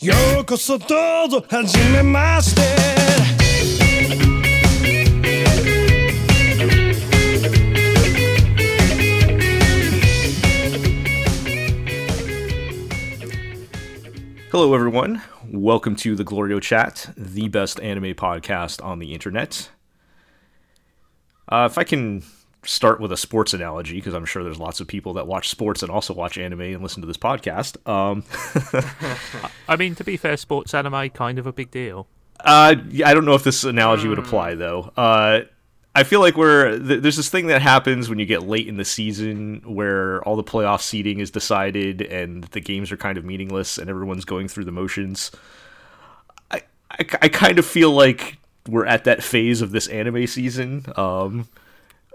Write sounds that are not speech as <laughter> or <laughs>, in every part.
ようこそどうぞはじめまして。Hello, everyone. Welcome to the Glorio Chat, the best anime podcast on the internet. Uh, if I can start with a sports analogy, because I'm sure there's lots of people that watch sports and also watch anime and listen to this podcast. Um, <laughs> I mean, to be fair, sports anime kind of a big deal. Uh, I don't know if this analogy would apply though. Uh, I feel like we're th- there's this thing that happens when you get late in the season where all the playoff seeding is decided and the games are kind of meaningless and everyone's going through the motions. I I, I kind of feel like we're at that phase of this anime season. Um,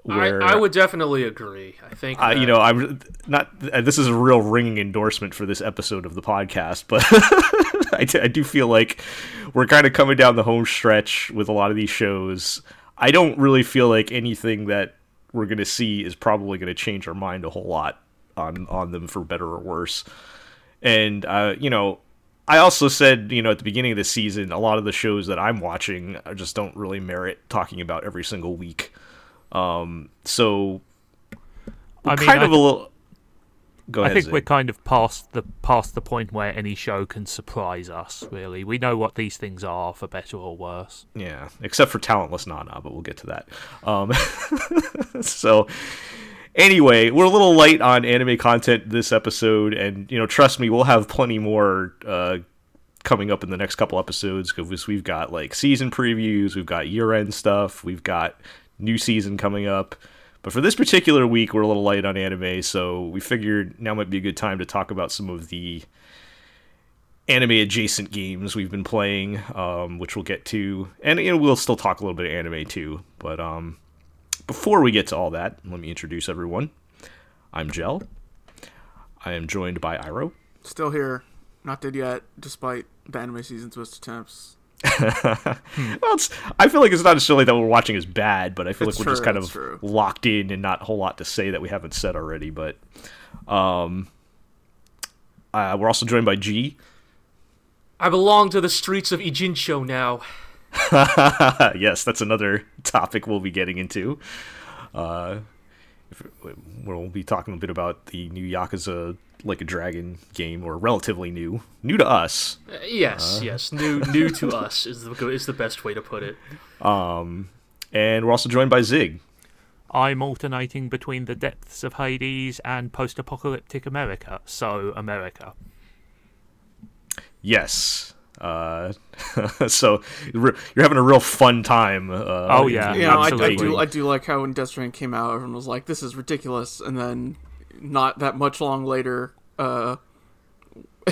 where I, I, would definitely agree. I think uh, you know I'm not. Uh, this is a real ringing endorsement for this episode of the podcast, but <laughs> I, t- I do feel like we're kind of coming down the home stretch with a lot of these shows. I don't really feel like anything that we're going to see is probably going to change our mind a whole lot on on them for better or worse. And uh, you know, I also said, you know, at the beginning of the season, a lot of the shows that I'm watching just don't really merit talking about every single week. Um, so I mean, kind I of th- a little. Go ahead. I think Zig. we're kind of past the past the point where any show can surprise us. Really, we know what these things are, for better or worse. Yeah, except for talentless Nana, but we'll get to that. Um, <laughs> so, anyway, we're a little light on anime content this episode, and you know, trust me, we'll have plenty more uh, coming up in the next couple episodes because we've got like season previews, we've got year end stuff, we've got new season coming up. But for this particular week, we're a little light on anime, so we figured now might be a good time to talk about some of the anime adjacent games we've been playing, um, which we'll get to, and you know we'll still talk a little bit of anime too. But um, before we get to all that, let me introduce everyone. I'm Gel. I am joined by Iro. Still here, not dead yet, despite the anime season's best attempts. <laughs> well, it's, I feel like it's not necessarily that we're watching is bad, but I feel it's like we're true, just kind of true. locked in and not a whole lot to say that we haven't said already. But um, uh, we're also joined by G. I belong to the streets of Ijincho now. <laughs> yes, that's another topic we'll be getting into. Uh, we'll be talking a bit about the new Yakuza like a dragon game or relatively new, new to us. Uh, yes, uh, yes, new new to <laughs> us is the is the best way to put it. Um, and we're also joined by Zig. I'm alternating between the depths of Hades and post-apocalyptic America, so America. Yes. Uh, <laughs> so you're having a real fun time. Uh, oh yeah, you know, I, I, do. I do like how when Death Stranding came out, everyone was like, "This is ridiculous," and then not that much long later, uh,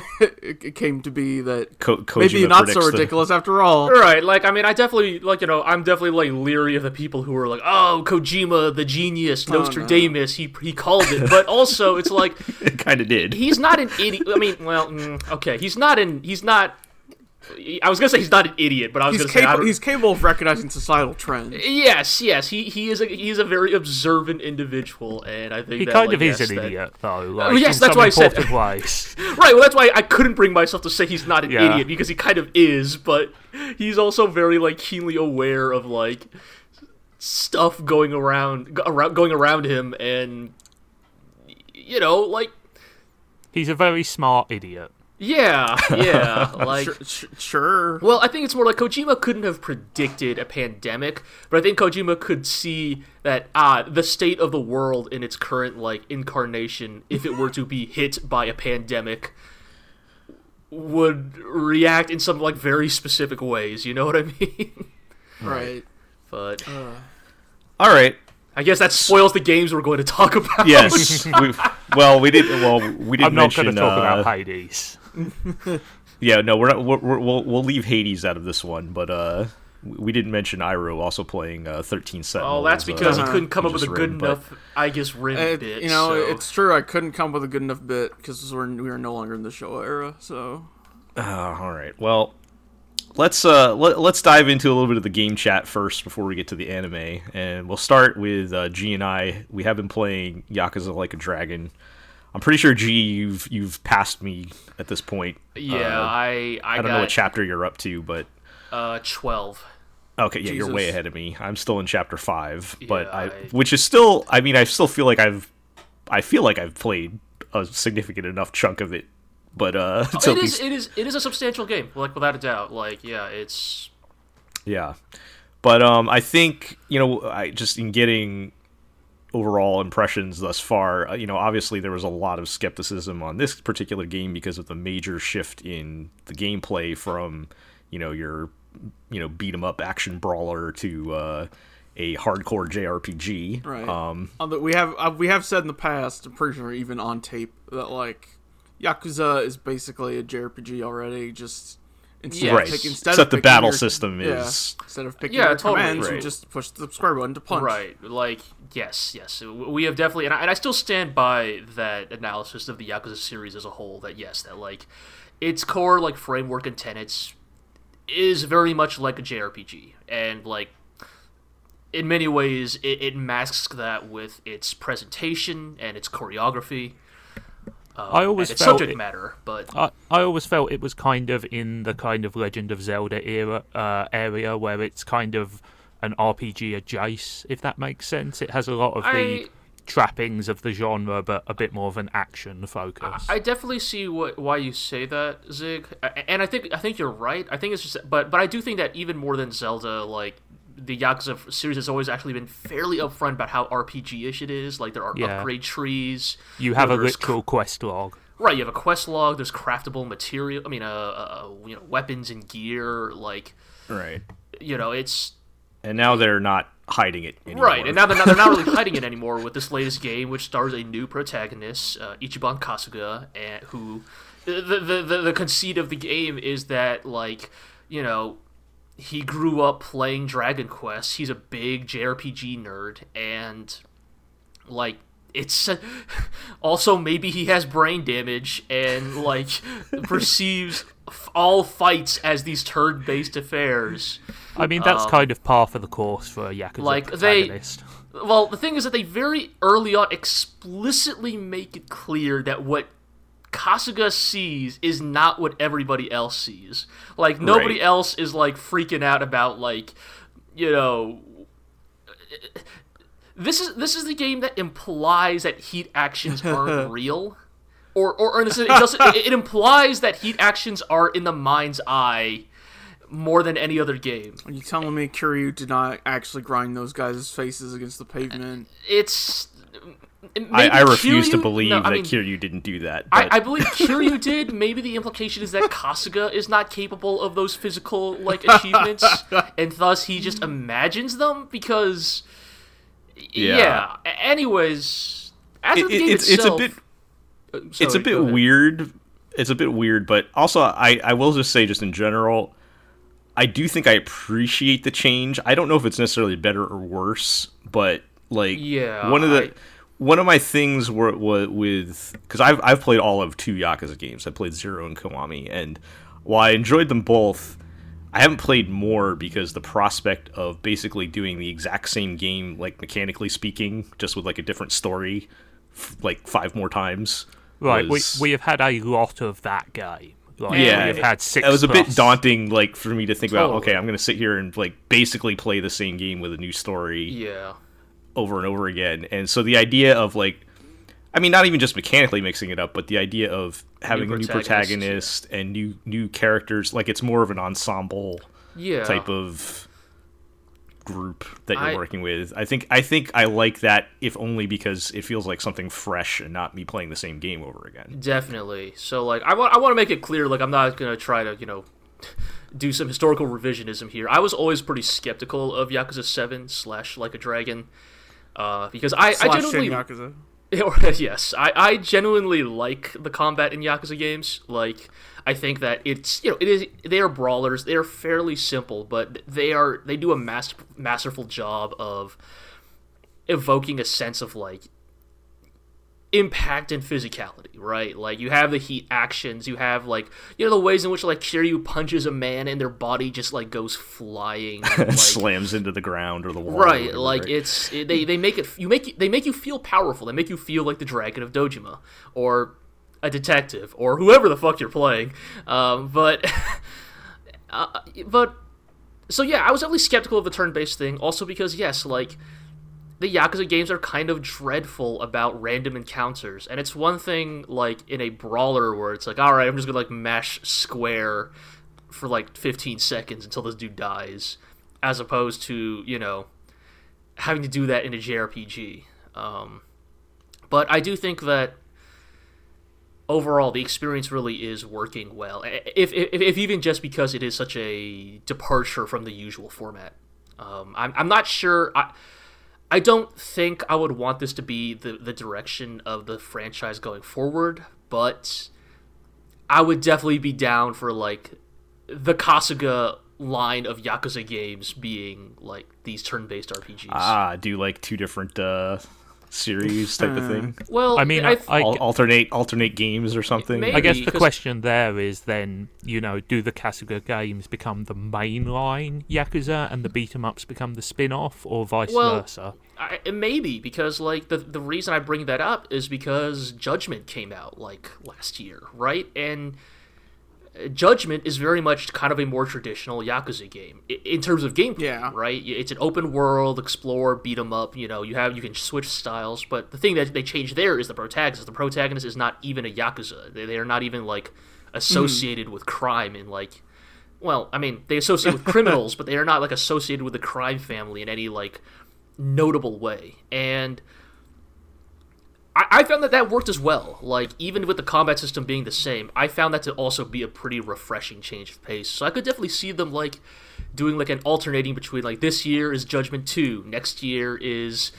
<laughs> it came to be that Ko- maybe not so ridiculous the... after all. Right, like I mean, I definitely like you know I'm definitely like leery of the people who are like, oh, Kojima, the genius, Nostradamus, oh, no. he he called it, but also it's like <laughs> it kind of did. He's not an idiot. I mean, well, mm, okay, he's not in. He's not I was gonna say he's not an idiot, but I was he's gonna capable, say he's capable of recognizing societal trends. Yes, yes, he he is a he's a very observant individual, and I think he that, kind like, of is yes, an that, idiot, though. Like, uh, yes, that's why I said ways. <laughs> right. Well, that's why I couldn't bring myself to say he's not an yeah. idiot because he kind of is, but he's also very like keenly aware of like stuff going around around going around him, and you know, like he's a very smart idiot. Yeah, <laughs> yeah, like sure, sure, Well, I think it's more like Kojima couldn't have predicted a pandemic, but I think Kojima could see that ah, the state of the world in its current like incarnation, if it were to be hit by a pandemic, would react in some like very specific ways. You know what I mean? Right. But uh. all right, I guess that spoils the games we're going to talk about. Yes. well, we did. Well, we didn't. I'm not going to talk uh, about Hades. <laughs> yeah, no, we're not. We're, we will we'll leave Hades out of this one, but uh, we didn't mention Iroh also playing uh, 13 Sentinels. Oh, that's because uh, he couldn't come up with a good enough, I guess, rim uh, bit. You know, so. it's true. I couldn't come up with a good enough bit because we're we are no longer in the show era. So. Uh, all right. Well, let's uh let, us dive into a little bit of the game chat first before we get to the anime and we'll start with uh, g and i we have been playing yakuza like a dragon I'm pretty sure G you've you've passed me at this point. Yeah, uh, I I, I don't got, know what chapter you're up to, but uh, twelve. Okay, yeah, Jesus. you're way ahead of me. I'm still in chapter five, but yeah, I, I, which is still, I mean, I still feel like I've, I feel like I've played a significant enough chunk of it, but uh, <laughs> oh, it is, least... it is, it is a substantial game, like without a doubt. Like, yeah, it's, yeah, but um, I think you know, I just in getting overall impressions thus far, uh, you know, obviously there was a lot of skepticism on this particular game because of the major shift in the gameplay from, you know, your you know beat 'em up action brawler to uh, a hardcore JRPG. Right. Um, we have uh, we have said in the past, I'm pretty sure even on tape that like Yakuza is basically a JRPG already. Just instead right. of picking, instead Except of the battle your, system is yeah, instead of picking yeah, your totally. commands, right. you just push the square button to punch. Right. Like yes, yes. We have definitely, and I, and I still stand by that analysis of the Yakuza series as a whole. That yes, that like its core like framework and tenets is very much like a JRPG, and like in many ways, it, it masks that with its presentation and its choreography. Um, I always felt subject it, matter, but I, I always felt it was kind of in the kind of Legend of Zelda era uh, area where it's kind of an RPG adjacent, if that makes sense. It has a lot of the trappings of the genre, but a bit more of an action focus. I definitely see what why you say that, Zig, and I think I think you're right. I think it's just, but but I do think that even more than Zelda, like the Yakuza series has always actually been fairly upfront about how RPG-ish it is. Like there are yeah. upgrade trees. You have you know, a literal quest log. Right, you have a quest log. There's craftable material. I mean, uh, uh, you know, weapons and gear. Like, right. You know, it's. And now they're not hiding it anymore. Right, and now they're not, they're not really hiding it anymore with this latest game, which stars a new protagonist, uh, Ichiban Kasuga, and who the, the the the conceit of the game is that like you know he grew up playing Dragon Quest. He's a big JRPG nerd, and like it's <laughs> also maybe he has brain damage and like <laughs> perceives all fights as these turn-based affairs. I mean, that's um, kind of par for the course for a Yakuza like protagonist. They, well, the thing is that they very early on explicitly make it clear that what Kasuga sees is not what everybody else sees. Like nobody right. else is like freaking out about like, you know, this is this is the game that implies that heat actions aren't <laughs> real. Or, or, or in this, it, does, it, it implies that heat actions are in the mind's eye more than any other game. Are you telling me Kiryu did not actually grind those guys' faces against the pavement? It's. I, I, refuse Kiryu, to believe no, that mean, Kiryu didn't do that. I, I, believe Kiryu did. Maybe the implication is that Kasuga is not capable of those physical like achievements, <laughs> and thus he just imagines them because. Yeah. yeah. Anyways, as it, it, it's, itself, it's a bit. Sorry, it's a bit weird. It's a bit weird, but also I I will just say just in general I do think I appreciate the change. I don't know if it's necessarily better or worse, but like yeah, one of the I... one of my things were, were with because I've I've played all of two Yakuza games. I played Zero and Kiwami, and while I enjoyed them both, I haven't played more because the prospect of basically doing the exact same game, like mechanically speaking, just with like a different story, f- like five more times. Right, was... we we have had a lot of that game. Like, yeah, we've had six. It was a bit daunting, like for me to think totally. about. Okay, I'm going to sit here and like basically play the same game with a new story. Yeah. Over and over again, and so the idea of like, I mean, not even just mechanically mixing it up, but the idea of having new a new protagonist yeah. and new new characters, like it's more of an ensemble yeah. type of group that you're I, working with. I think I think I like that if only because it feels like something fresh and not me playing the same game over again. Definitely. So like I want I want to make it clear like I'm not going to try to, you know, <laughs> do some historical revisionism here. I was always pretty skeptical of Yakuza 7 slash Like a Dragon uh, because I, I genuinely Yakuza. <laughs> yes, I, I genuinely like the combat in Yakuza games. Like I think that it's you know it is they are brawlers. They are fairly simple, but they are they do a master, masterful job of evoking a sense of like impact and physicality, right? Like you have the heat actions, you have like you know the ways in which like Kiryu punches a man and their body just like goes flying, <laughs> like, slams into the ground or the wall. Right, like it's it, they they make it you make they make you feel powerful. They make you feel like the Dragon of Dojima or a detective or whoever the fuck you're playing. Um, but <laughs> uh, but so yeah, I was least skeptical of the turn-based thing. Also because yes, like the Yakuza games are kind of dreadful about random encounters. And it's one thing, like, in a brawler where it's like, alright, I'm just gonna, like, mash square for, like, 15 seconds until this dude dies, as opposed to, you know, having to do that in a JRPG. Um, but I do think that overall the experience really is working well, if, if, if even just because it is such a departure from the usual format. Um, I'm, I'm not sure. I, I don't think I would want this to be the, the direction of the franchise going forward, but I would definitely be down for like the Kasuga line of Yakuza games being like these turn-based RPGs. Ah, do like two different uh, series type of thing. Hmm. Well, I mean, I, I, alternate alternate games or something. Maybe, I guess the question there is then, you know, do the Kasuga games become the mainline Yakuza and the beat 'em ups become the spin-off, or vice well, versa? I, maybe because like the the reason I bring that up is because Judgment came out like last year, right? And Judgment is very much kind of a more traditional Yakuza game in terms of gameplay, yeah. right? It's an open world, explore, beat 'em up. You know, you have you can switch styles, but the thing that they change there is the protagonist. The protagonist is not even a Yakuza. They, they are not even like associated mm. with crime in like. Well, I mean, they associate with <laughs> criminals, but they are not like associated with the crime family in any like notable way. And I, I found that that worked as well. Like even with the combat system being the same, I found that to also be a pretty refreshing change of pace. So I could definitely see them like doing like an alternating between like this year is Judgment Two, next year is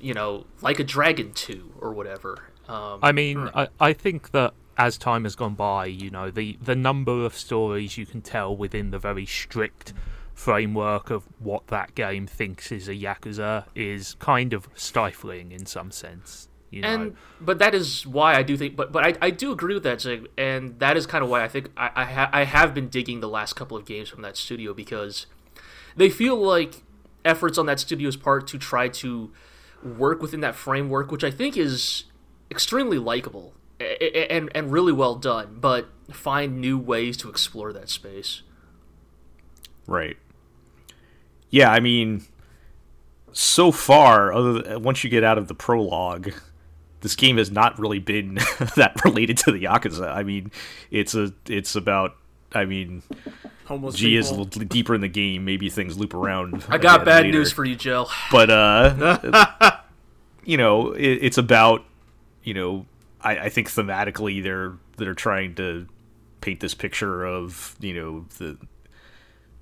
you know like a Dragon Two or whatever. Um, I mean, I, I think that as time has gone by, you know, the the number of stories you can tell within the very strict framework of what that game thinks is a yakuza is kind of stifling in some sense. You know? And but that is why I do think, but but I, I do agree with that, Zig, and that is kind of why I think I I, ha- I have been digging the last couple of games from that studio because they feel like efforts on that studio's part to try to work within that framework, which I think is extremely likable and and really well done, but find new ways to explore that space. Right. Yeah, I mean, so far, other than, once you get out of the prologue, this game has not really been <laughs> that related to the Yakuza. I mean, it's a it's about I mean Homeless G people. is a little deeper in the game. Maybe things loop around. <laughs> I got bad later. news for you, Joe. <laughs> But uh, you know, it, it's about you know, I, I think thematically they're they're trying to paint this picture of you know the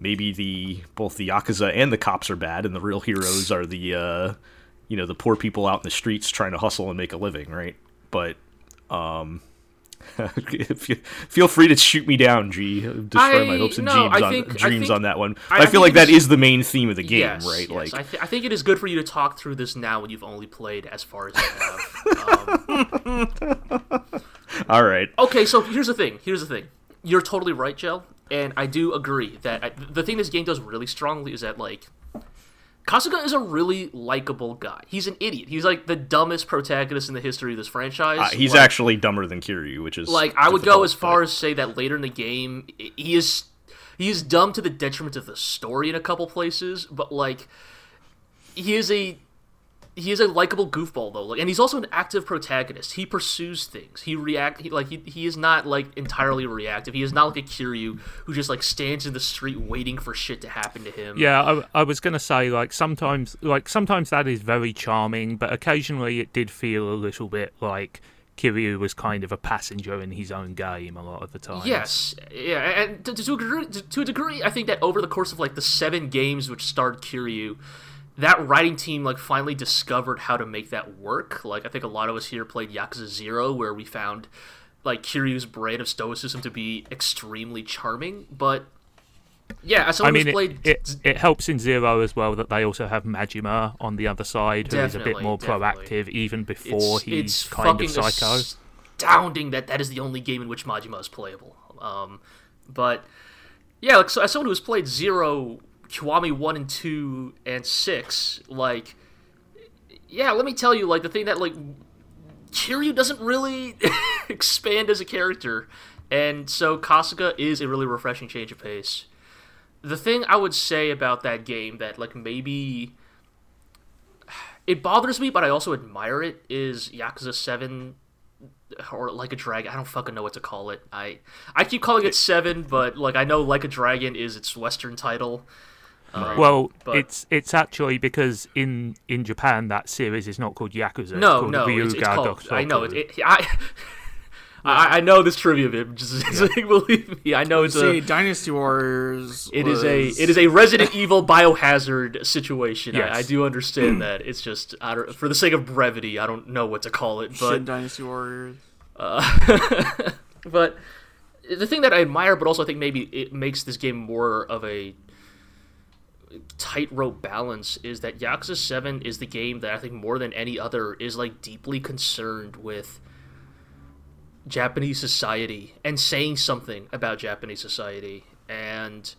maybe the both the yakuza and the cops are bad, and the real heroes are the uh, you know the poor people out in the streets trying to hustle and make a living, right? But um, <laughs> feel free to shoot me down, G. Destroy I, my hopes and no, dreams, on, think, dreams think, on that one. I, I feel like that is the main theme of the game, yes, right? Yes. Like, I, th- I, think it is good for you to talk through this now when you've only played as far as you have. um, <laughs> All right. Okay, so here's the thing. Here's the thing. You're totally right, Joe, and I do agree that I, the thing this game does really strongly is that like Kasuga is a really likable guy. He's an idiot. He's like the dumbest protagonist in the history of this franchise. Uh, he's like, actually dumber than Kiryu, which is like I would go as far as say that later in the game he is he is dumb to the detriment of the story in a couple places, but like he is a he is a likable goofball though, like, and he's also an active protagonist. He pursues things. He react he, like he, he is not like entirely reactive. He is not like a Kiryu who just like stands in the street waiting for shit to happen to him. Yeah, I, I was gonna say like sometimes like sometimes that is very charming, but occasionally it did feel a little bit like Kiryu was kind of a passenger in his own game a lot of the time. Yes, yeah, and to, to, a degree, to a degree, I think that over the course of like the seven games which starred Kiryu, that writing team like finally discovered how to make that work. Like I think a lot of us here played Yakuza Zero, where we found like Kiryu's brand of stoicism to be extremely charming. But yeah, as someone I mean, played... it, it, it, helps in Zero as well that they also have Majima on the other side, who is a bit more definitely. proactive even before it's, he's it's kind of psycho. Astounding that that is the only game in which Majima is playable. Um, but yeah, like so as someone who's played Zero, Kiwami one and two and six, like yeah, let me tell you, like the thing that like Kiryu doesn't really <laughs> expand as a character, and so Kasuga is a really refreshing change of pace. The thing I would say about that game that like maybe <sighs> it bothers me, but I also admire it is Yakuza Seven or like a dragon. I don't fucking know what to call it. I I keep calling it Seven, but like I know like a dragon is its Western title. Um, well, but... it's it's actually because in in Japan that series is not called Yakuza. No, it's no, it's, it's called, I know it. it <laughs> I, I, I know this trivia bit. <laughs> Just yeah. believe me, I know it's See, a Dynasty Warriors. It was... is a it is a Resident Evil biohazard situation. Yes. I, I, do understand that. It's just I don't, for the sake of brevity, I don't know what to call it. But Shin Dynasty Warriors. Uh, <laughs> but the thing that I admire, but also I think maybe it makes this game more of a tightrope balance is that Yakuza 7 is the game that I think more than any other is like deeply concerned with Japanese society and saying something about Japanese society and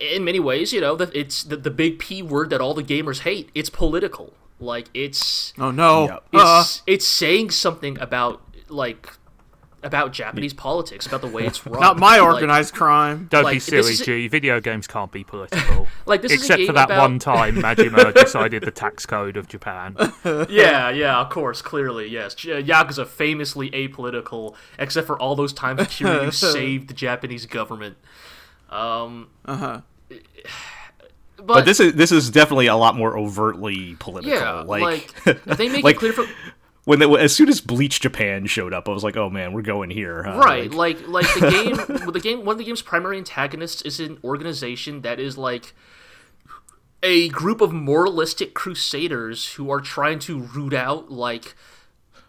in many ways, you know, that it's the, the big P word that all the gamers hate. It's political. Like it's Oh no. It's uh. it's saying something about like about Japanese politics, about the way it's <laughs> run. Not my organized like, crime. Don't like, be silly, G. Video games can't be political. <laughs> like this except for that about... one time <laughs> Majima decided the tax code of Japan. yeah, yeah, of course, clearly, yes. Yakuza famously apolitical, except for all those times Kiryu saved the Japanese government. Um, uh huh. <sighs> But, but, this is this is definitely a lot more overtly political. Yeah, like, like they make like, it clear from when they, as soon as Bleach Japan showed up, I was like, "Oh man, we're going here." Huh? Right, like like, like the <laughs> game, the game, one of the game's primary antagonists is an organization that is like a group of moralistic crusaders who are trying to root out like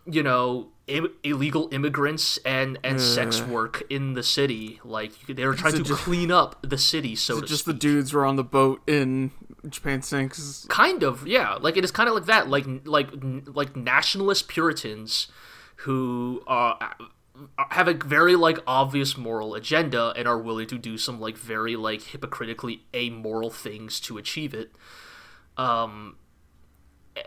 you know Im- illegal immigrants and and uh, sex work in the city like they're trying to just, clean up the city so just speak. the dudes were on the boat in Japan sinks. Kind of, yeah. Like it is kind of like that, like like like nationalist Puritans who uh, have a very like obvious moral agenda and are willing to do some like very like hypocritically amoral things to achieve it. Um,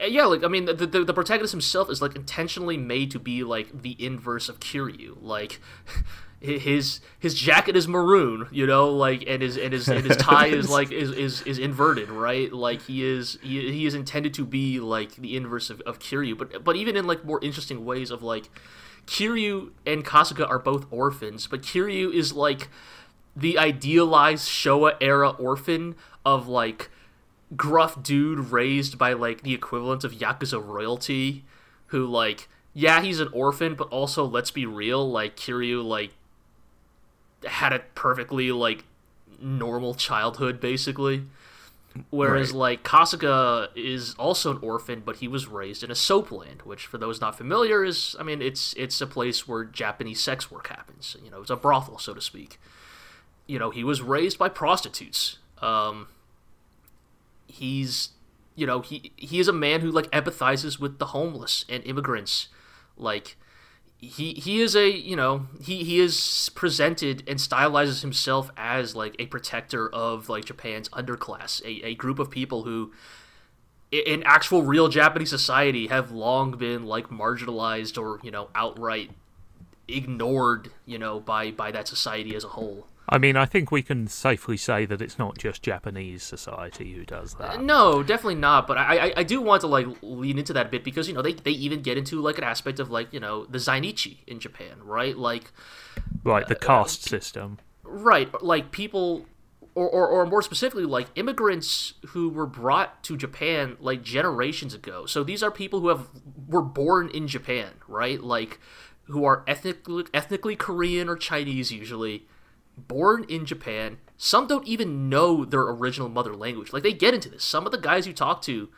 yeah, like I mean, the, the, the protagonist himself is like intentionally made to be like the inverse of Kiryu. Like <laughs> his his jacket is maroon, you know, like and his and his and his tie is like is, is is inverted, right? Like he is he, he is intended to be like the inverse of, of Kiryu, but but even in like more interesting ways of like Kiryu and Kasuga are both orphans, but Kiryu is like the idealized Showa era orphan of like gruff dude raised by like the equivalent of Yakuza royalty who like yeah, he's an orphan, but also let's be real, like Kiryu like had a perfectly like normal childhood basically. Whereas right. like Kasuga is also an orphan, but he was raised in a soapland, which for those not familiar is I mean it's it's a place where Japanese sex work happens. You know, it's a brothel, so to speak. You know, he was raised by prostitutes. Um, he's you know, he he is a man who like empathizes with the homeless and immigrants. Like he he is a you know he he is presented and stylizes himself as like a protector of like Japan's underclass, a, a group of people who in actual real Japanese society have long been like marginalized or you know outright ignored you know by by that society as a whole. I mean, I think we can safely say that it's not just Japanese society who does that. No, definitely not. But I, I, I do want to like lean into that bit because you know they, they even get into like an aspect of like you know the zainichi in Japan, right? Like, right, the uh, caste uh, system. Right, like people, or, or or more specifically, like immigrants who were brought to Japan like generations ago. So these are people who have were born in Japan, right? Like, who are ethnically ethnically Korean or Chinese usually born in Japan. Some don't even know their original mother language. Like they get into this. Some of the guys you talk to,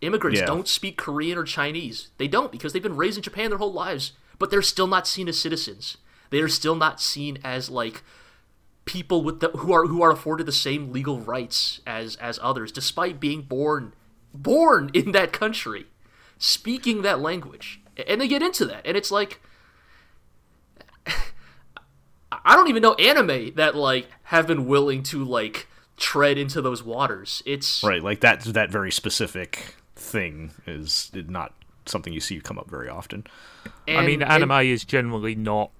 immigrants, yeah. don't speak Korean or Chinese. They don't because they've been raised in Japan their whole lives, but they're still not seen as citizens. They are still not seen as like people with the who are who are afforded the same legal rights as as others despite being born born in that country speaking that language and they get into that and it's like I don't even know anime that like have been willing to like tread into those waters. It's right, like that that very specific thing is not something you see come up very often. And, I mean, anime and, is generally not,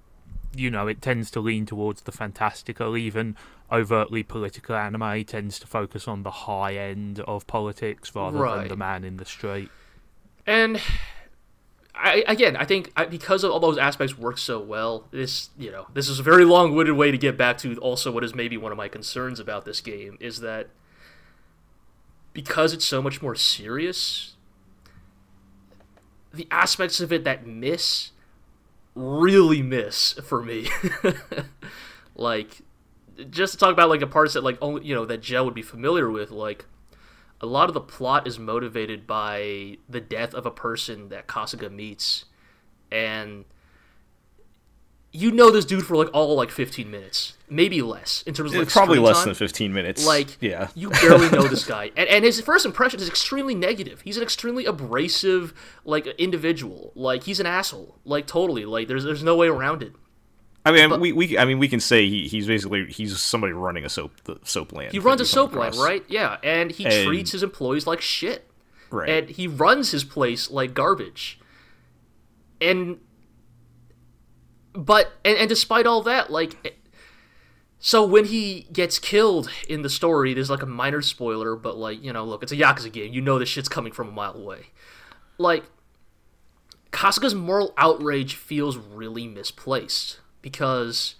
you know, it tends to lean towards the fantastical. Even overtly political anime tends to focus on the high end of politics rather right. than the man in the street. And I, again, I think because of all those aspects work so well, this you know this is a very long-winded way to get back to also what is maybe one of my concerns about this game is that because it's so much more serious, the aspects of it that miss really miss for me. <laughs> like just to talk about like the parts that like only you know that Jell would be familiar with, like a lot of the plot is motivated by the death of a person that Kasuga meets, and you know this dude for like all like 15 minutes, maybe less in terms of like probably less time. than 15 minutes. Like, yeah, you barely know this <laughs> guy, and, and his first impression is extremely negative. He's an extremely abrasive like individual. Like he's an asshole. Like totally. Like there's there's no way around it. I mean, but, we, we I mean we can say he, he's basically he's somebody running a soap the soap land. He runs a soap land, right? Yeah, and he and, treats his employees like shit. Right. And he runs his place like garbage. And but and, and despite all that, like eh, so when he gets killed in the story, there's like a minor spoiler, but like, you know, look, it's a Yakuza game. You know this shit's coming from a mile away. Like Kasuga's moral outrage feels really misplaced because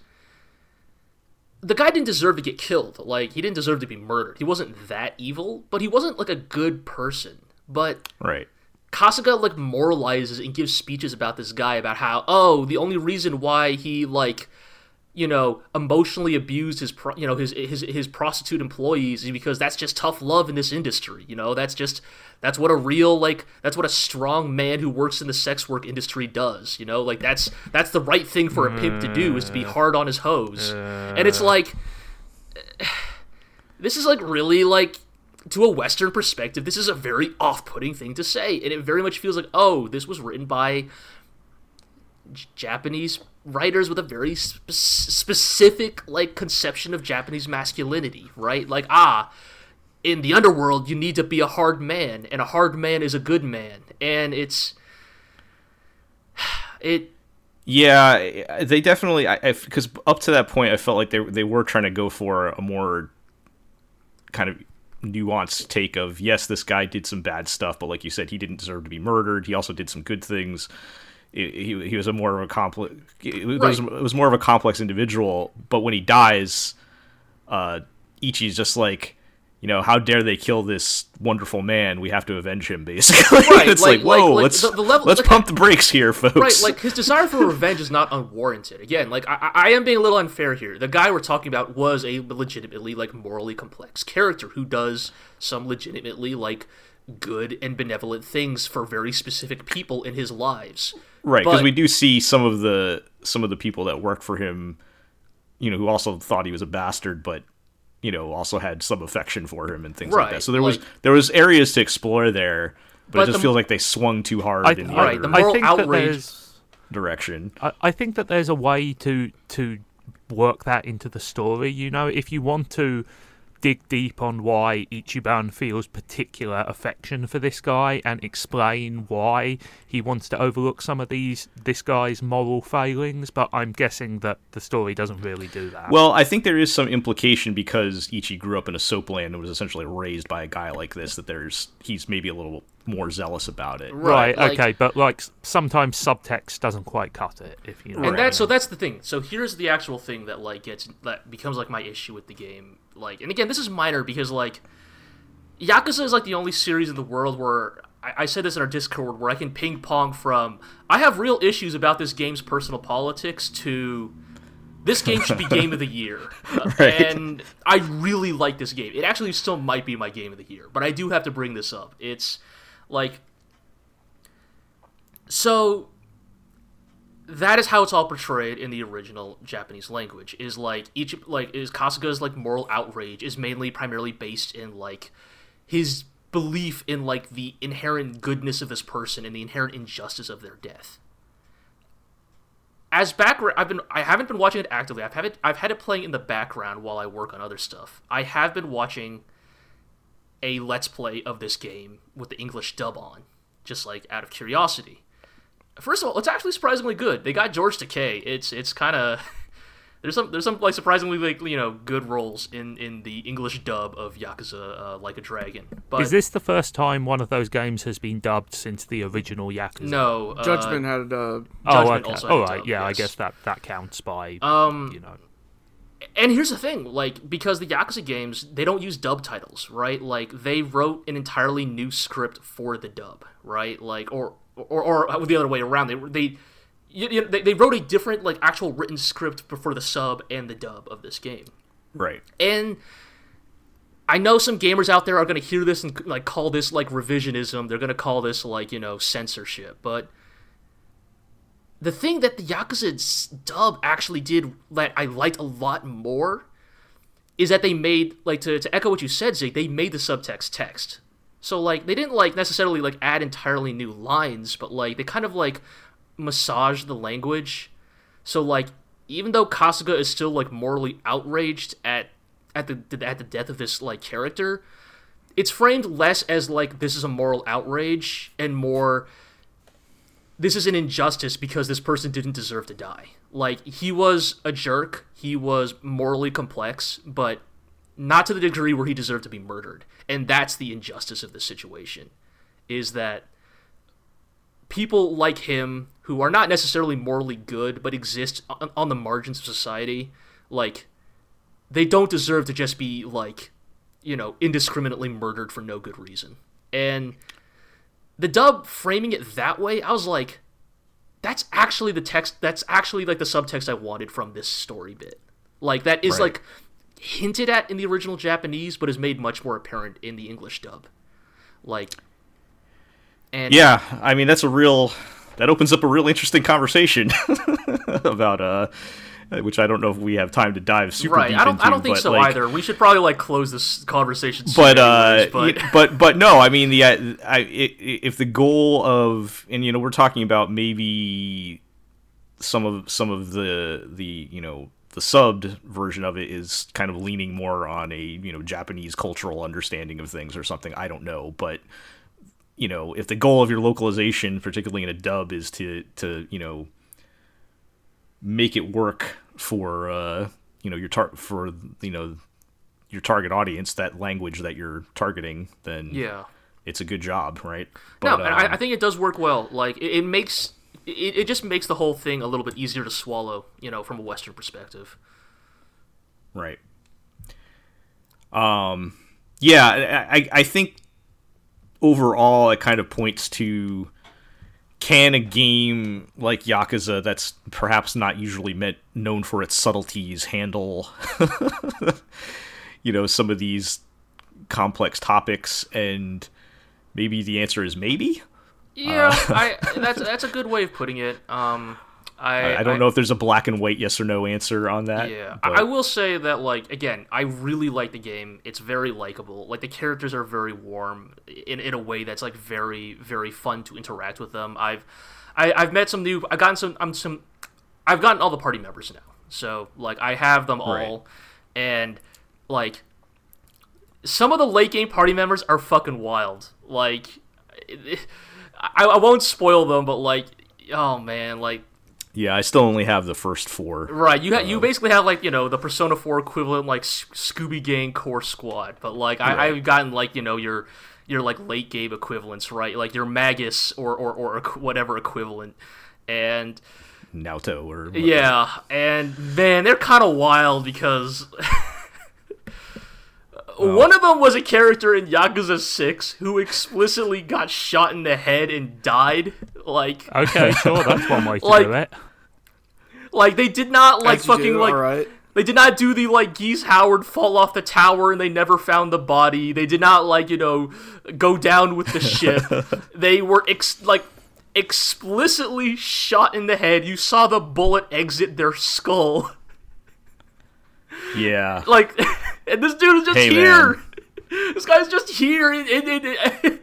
the guy didn't deserve to get killed. Like he didn't deserve to be murdered. He wasn't that evil, but he wasn't like a good person. But right. Kasuga like moralizes and gives speeches about this guy about how oh the only reason why he like you know emotionally abused his pro- you know his his his prostitute employees because that's just tough love in this industry you know that's just that's what a real like that's what a strong man who works in the sex work industry does, you know? Like that's that's the right thing for a pimp to do is to be mm. hard on his hoes. And it's like <sighs> this is like really like to a western perspective, this is a very off-putting thing to say and it very much feels like, "Oh, this was written by Japanese writers with a very spe- specific like conception of Japanese masculinity, right? Like, ah, in the underworld you need to be a hard man and a hard man is a good man and it's <sighs> it yeah they definitely i because up to that point i felt like they, they were trying to go for a more kind of nuanced take of yes this guy did some bad stuff but like you said he didn't deserve to be murdered he also did some good things he, he was a more of a complex it, right. was, it was more of a complex individual but when he dies uh ichi's just like you know, how dare they kill this wonderful man? We have to avenge him, basically. <laughs> Right, it's like, like whoa, like, let's the, the level, let's like, pump the brakes here, <laughs> folks. Right, like his desire for revenge is not unwarranted. Again, like I, I am being a little unfair here. The guy we're talking about was a legitimately like morally complex character who does some legitimately like good and benevolent things for very specific people in his lives. Right, because we do see some of the some of the people that work for him, you know, who also thought he was a bastard, but you know also had some affection for him and things right. like that. So there like, was there was areas to explore there, but, but it just the, feels like they swung too hard I, in the right, other the moral outrage direction. I, I think that there's a way to to work that into the story. You know, if you want to dig deep on why Ichiban feels particular affection for this guy and explain why he wants to overlook some of these this guy's moral failings, but I'm guessing that the story doesn't really do that. Well, I think there is some implication because Ichi grew up in a soap land and was essentially raised by a guy like this that there's he's maybe a little more zealous about it. Right, right like, okay, but like sometimes subtext doesn't quite cut it if you know. And that's so that's the thing. So here's the actual thing that like gets that becomes like my issue with the game like and again this is minor because like Yakuza is like the only series in the world where I, I said this in our Discord where I can ping pong from I have real issues about this game's personal politics to this game should be game of the year. <laughs> right. And I really like this game. It actually still might be my game of the year, but I do have to bring this up. It's like so that is how it's all portrayed in the original Japanese language. Is like each like is Kasuga's like moral outrage is mainly primarily based in like his belief in like the inherent goodness of this person and the inherent injustice of their death. As background, I've been I haven't been watching it actively. I've had it I've had it playing in the background while I work on other stuff. I have been watching a let's play of this game with the English dub on, just like out of curiosity. First of all, it's actually surprisingly good. They got George Takei. It's it's kind of <laughs> there's some there's some like surprisingly like you know good roles in in the English dub of Yakuza uh, Like a Dragon. But is this the first time one of those games has been dubbed since the original Yakuza? No, uh, Judgment had uh, oh okay, all right, yeah, yes. I guess that that counts by um you know. And here's the thing, like because the Yakuza games they don't use dub titles, right? Like they wrote an entirely new script for the dub, right? Like or or or the other way around. They they you, you, they, they wrote a different like actual written script for the sub and the dub of this game. Right. And I know some gamers out there are going to hear this and like call this like revisionism. They're going to call this like, you know, censorship. But the thing that the Yakuza dub actually did that I liked a lot more is that they made like to, to echo what you said, Zig, they made the subtext text. So like they didn't like necessarily like add entirely new lines, but like they kind of like massage the language. So like even though Kasuga is still like morally outraged at at the at the death of this like character, it's framed less as like this is a moral outrage and more this is an injustice because this person didn't deserve to die. Like he was a jerk, he was morally complex, but not to the degree where he deserved to be murdered. And that's the injustice of the situation is that people like him who are not necessarily morally good but exist on, the margins of society like they don't deserve to just be like you know indiscriminately murdered for no good reason and the dub framing it that way i was like that's actually the text that's actually like the subtext i wanted from this story bit like that is right. like hinted at in the original japanese but is made much more apparent in the english dub like and yeah, I mean that's a real that opens up a real interesting conversation <laughs> about uh which I don't know if we have time to dive super right. deep I don't, into. I don't think so like, either. We should probably like close this conversation. But uh, but... but but no, I mean the uh, I, if the goal of and you know we're talking about maybe some of some of the the you know the subbed version of it is kind of leaning more on a you know Japanese cultural understanding of things or something. I don't know, but you know, if the goal of your localization, particularly in a dub, is to to you know make it work for uh, you know your tar- for you know your target audience, that language that you're targeting, then yeah, it's a good job, right? But, no, um, I, I, think it does work well. Like it, it makes it, it just makes the whole thing a little bit easier to swallow, you know, from a Western perspective. Right. Um. Yeah, I I think overall, it kind of points to can a game like Yakuza, that's perhaps not usually meant known for its subtleties, handle <laughs> you know some of these complex topics? And maybe the answer is maybe. Yeah, uh, I, that's that's a good way of putting it. Um, I, I don't I, know if there's a black and white yes or no answer on that. Yeah, but... I will say that like again, I really like the game. It's very likable. Like the characters are very warm in in a way that's like very very fun to interact with them. I've I, I've met some new. I've gotten some. I'm some. I've gotten all the party members now. So like I have them all, right. and like some of the late game party members are fucking wild. Like <laughs> I, I won't spoil them, but like oh man, like yeah, I still only have the first four. Right, you ha- you uh, basically have like you know the Persona Four equivalent like Scooby Gang core squad, but like right. I, I've gotten like you know your your like late game equivalents, right? Like your Magus or or or whatever equivalent, and Naoto or whatever. yeah, and man, they're kind of wild because. <laughs> Oh. One of them was a character in Yakuza 6 who explicitly got shot in the head and died. Like Okay, sure, that's one way to <laughs> like, do it. Like they did not like fucking do, like right. They did not do the like Geese Howard fall off the tower and they never found the body. They did not like, you know, go down with the ship. <laughs> they were ex- like explicitly shot in the head. You saw the bullet exit their skull. Yeah. <laughs> Like, <laughs> and this dude is just hey, here. Man. This guy's just here in, in, in,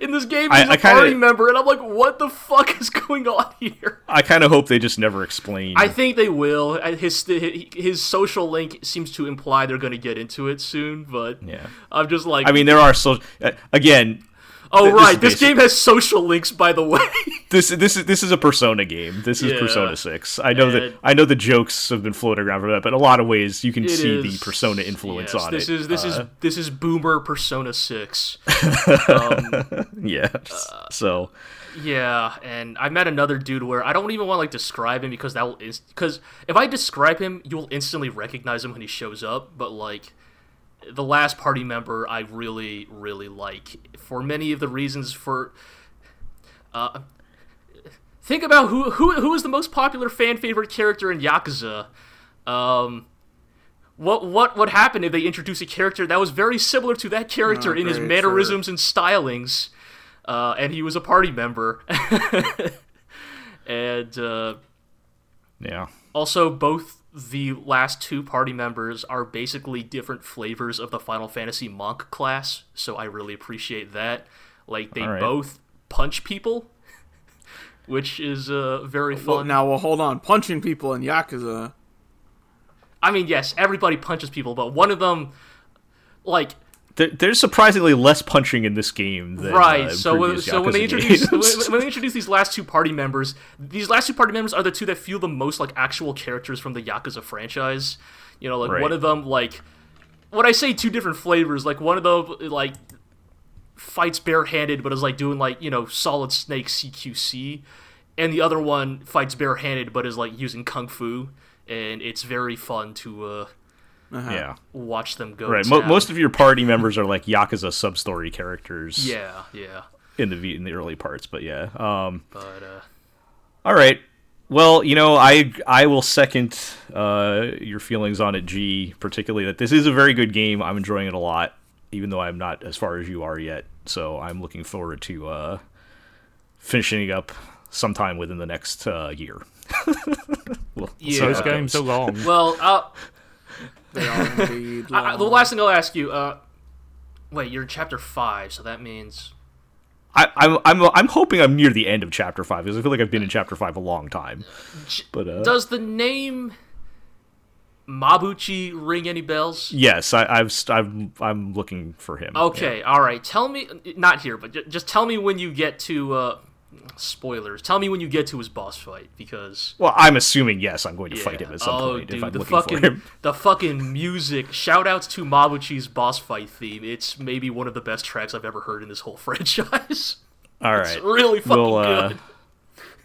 in this game. He's I, a kinda, party member, and I'm like, what the fuck is going on <laughs> here? I kind of hope they just never explain. I think they will. His his social link seems to imply they're going to get into it soon, but yeah, I'm just like, I mean, there are so uh, again Oh this right, this game has social links, by the way. <laughs> this this is this is a Persona game. This is yeah. Persona Six. I know and that I know the jokes have been floating around for that, but a lot of ways you can see is, the Persona influence yes, on this it. Is, this uh, is this is Boomer Persona Six. um, <laughs> yeah. Uh, so. Yeah, and I met another dude where I don't even want to like describe him because that will because if I describe him, you will instantly recognize him when he shows up. But like the last party member I really, really like for many of the reasons for. Uh, think about who who who is the most popular fan favorite character in Yakuza. Um, what what would happen if they introduce a character that was very similar to that character oh, in his mannerisms sure. and stylings, uh, and he was a party member, <laughs> and uh, yeah. Also, both the last two party members are basically different flavors of the Final Fantasy monk class, so I really appreciate that. Like they right. both punch people, <laughs> which is uh, very fun. Well, now, well, hold on, punching people in Yakuza. I mean, yes, everybody punches people, but one of them, like there's surprisingly less punching in this game than right. Uh, so when, so when they introduce when, they introduce these last two party members, these last two party members are the two that feel the most like actual characters from the Yakuza franchise. You know, like right. one of them like when I say two different flavors, like one of them like fights barehanded but is like doing like you know Solid Snake CQC, and the other one fights barehanded but is like using kung fu, and it's very fun to. uh uh-huh. Yeah. Watch them go. Right. Mo- most of your party members are like Yakuza sub story characters. <laughs> Yeah, yeah. In the in the early parts, but yeah. Um, but uh, all right. Well, you know, I I will second uh, your feelings on it, G. Particularly that this is a very good game. I'm enjoying it a lot, even though I'm not as far as you are yet. So I'm looking forward to uh, finishing up sometime within the next uh, year. <laughs> well, yeah. Those games are long. Well, uh, they are indeed. I, the last thing I'll ask you. Uh, wait, you're in chapter five, so that means. I, I'm I'm I'm hoping I'm near the end of chapter five because I feel like I've been in chapter five a long time. But uh, does the name Mabuchi ring any bells? Yes, I, have I'm I'm looking for him. Okay, yeah. all right. Tell me, not here, but just tell me when you get to. Uh, spoilers. Tell me when you get to his boss fight because. Well, I'm assuming yes, I'm going to yeah. fight him at some oh, point dude, if I'm the looking fucking, for him. <laughs> The fucking music. Shoutouts to Mabuchi's boss fight theme. It's maybe one of the best tracks I've ever heard in this whole <laughs> franchise. All right, it's really fucking we'll, uh, good.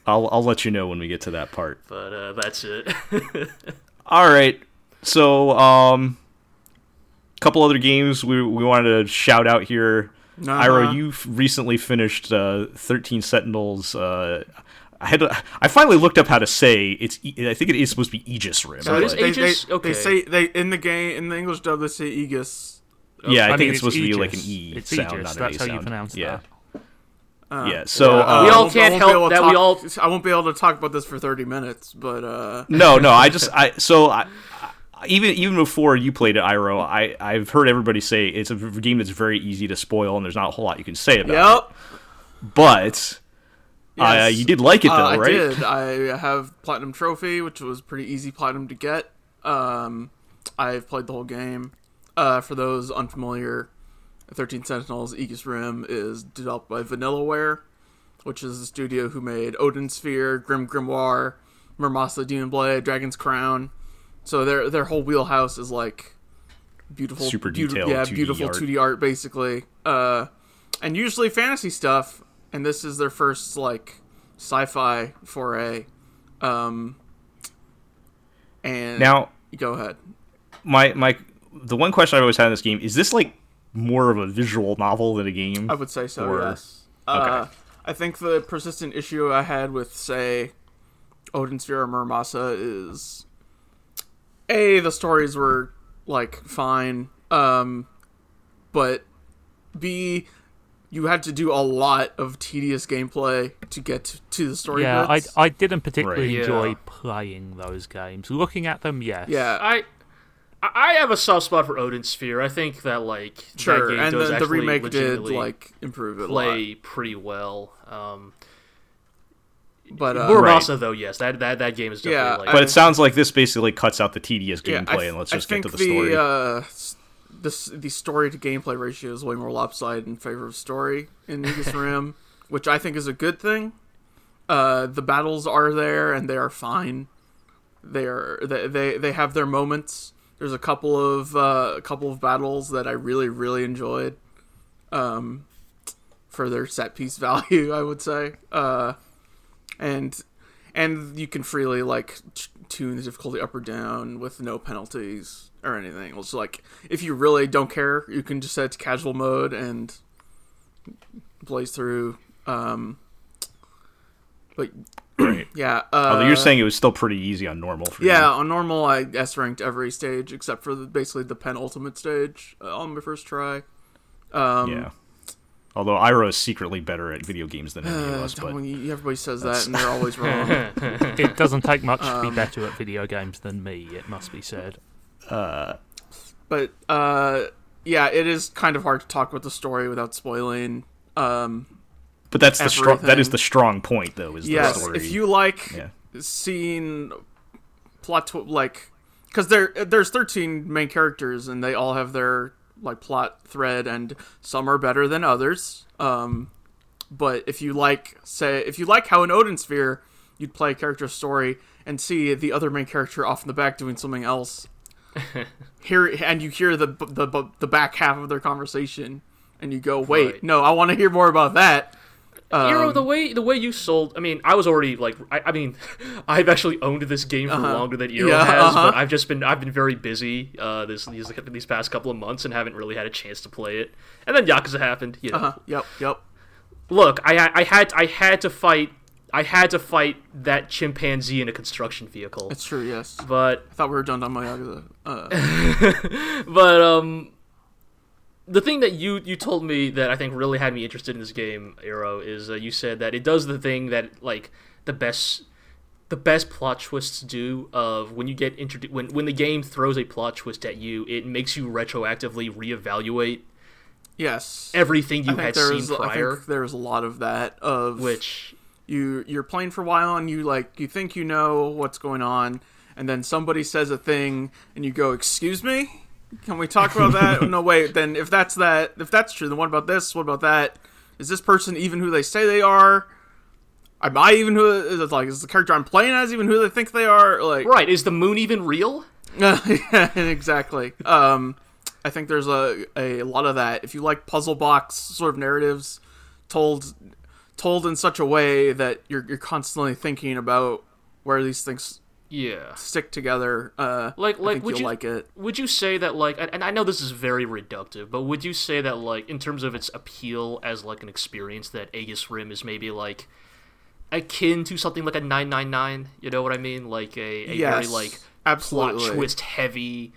I'll I'll let you know when we get to that part. But uh, that's it. <laughs> All right. So, um, a couple other games we we wanted to shout out here. Uh-huh. Iro, you recently finished uh, Thirteen Sentinels. Uh, I had to, I finally looked up how to say it's. I think it is supposed to be Aegis Rim. So it is Aegis. They, okay. They say they in the game in the English dub they say Aegis. Yeah, I, I think it's supposed Aegis. to be like an E it's sound, Aegis. not That's an A how you pronounce yeah. that. Uh, yeah, so uh, we all can't help that. Talk, we all. I won't be able to talk about this for thirty minutes, but uh... no, no. I <laughs> just I so I, even even before you played it, Iro, I I've heard everybody say it's a game that's very easy to spoil, and there's not a whole lot you can say about yep. it. But uh, yes. uh, you did like it though, uh, right? I did. I have platinum trophy, which was pretty easy platinum to get. Um, I've played the whole game. Uh, for those unfamiliar, Thirteen Sentinels Aegis Rim is developed by Vanillaware, which is the studio who made Odin Sphere, Grim Grimoire, Muramasa Demon Blade, Dragon's Crown. So their their whole wheelhouse is like beautiful, super detailed, yeah, 2D beautiful two D art basically. Uh, and usually fantasy stuff. And this is their first like sci-fi foray. Um, and now go ahead. My my the one question I've always had in this game is this like more of a visual novel than a game? I would say so. Or... Yes. Okay. Uh, I think the persistent issue I had with say Odin Sphere or Muramasa is a the stories were like fine, um, but b you had to do a lot of tedious gameplay to get to, to the story. Yeah, bits. I I didn't particularly Right. enjoy Yeah. playing those games. Looking at them, yes. yeah, I I have a soft spot for Odin Sphere. I think that like that sure. game And does the, the actually remake did legitimately like improve it a play lot. pretty well. Um, But uh, Muramasa though, yes, that that that game is definitely Yeah, like But it sounds like this basically cuts out the tedious yeah, gameplay I, and let's just get to the story. uh, s- the the story to gameplay ratio is way more lopsided in favor of story in Aegis <laughs> Rim, which I think is a good thing. Uh, the battles are there and they are fine. They are they they, they have their moments. There's a couple of uh, a couple of battles that I really really enjoyed. Um, for their set piece <laughs> value, I would say. Uh, and and you can freely like t- tune the difficulty up or down with no penalties or anything. It's like if you really don't care, you can just set it to casual mode and blaze through. Um, but <clears throat> yeah, uh, Although you're saying it was still pretty easy on normal for yeah, you. on normal I S ranked every stage except for the, basically the penultimate stage uh, on my first try. Um, Yeah. Although Iro is secretly better at video games than any of uh, us, but don't- everybody says that and they're always wrong. <laughs> It doesn't take much to Um, be better at video games than me. It must be said. but uh, yeah, it is kind of hard to talk about the story without spoiling. Um, but that's the strong that is the strong point though is yes, the story. if you like yeah. seeing plot tw- like because there there's 13 main characters and they all have their like plot thread and some are better than others. Um but if you like say if you like how in odin sphere you'd play a character story and see the other main character off in the back doing something else. <laughs> Hear and you hear the the the back half of their conversation and you go wait Right. no i want to hear more about that Um, the way the way you sold, I mean, I was already like, I, I mean, <laughs> I've actually owned this game for longer than Uh-huh. Yeah, has, uh-huh. but I've just been I've been very busy uh, this these these past couple of months and haven't really had a chance to play it. And then Yakuza happened. You know, uh, yep yep look, I I had I had to fight I had to fight that chimpanzee in a construction vehicle, it's true yes but I thought we were done on my Yakuza. Uh, <laughs> but um the thing that you you told me that I think really had me interested in this game, Iro, is uh, you said that it does the thing that like the best the best plot twists do of when you get introduced when when the game throws a plot twist at you, it makes you retroactively reevaluate yes, everything you had seen was. I prior, think there was a lot of that. Of which you you're playing for a while and you like you think you know what's going on, and then somebody says a thing and you go, "Excuse me, can we talk about that?" <laughs> no, wait. Then if that's that, if that's true, then what about this? What about that? Is this person even who they say they are? Am I even who is it like? Is the character I'm playing as even who they think they are? Like, right is the moon even real? <laughs> yeah, exactly. Um, I think there's a, a lot of that. If you like puzzle box sort of narratives, told told in such a way that you're you're constantly thinking about where these things Yeah. stick together. Uh, Like- like, would you'll like it? Would you say that like and and I know this is very reductive, but would you say that like in terms of its appeal as like an experience that Aegis Rim is maybe like akin to something like a 999, you know what I mean? Like a, a Yes, very like absolutely. plot twist heavy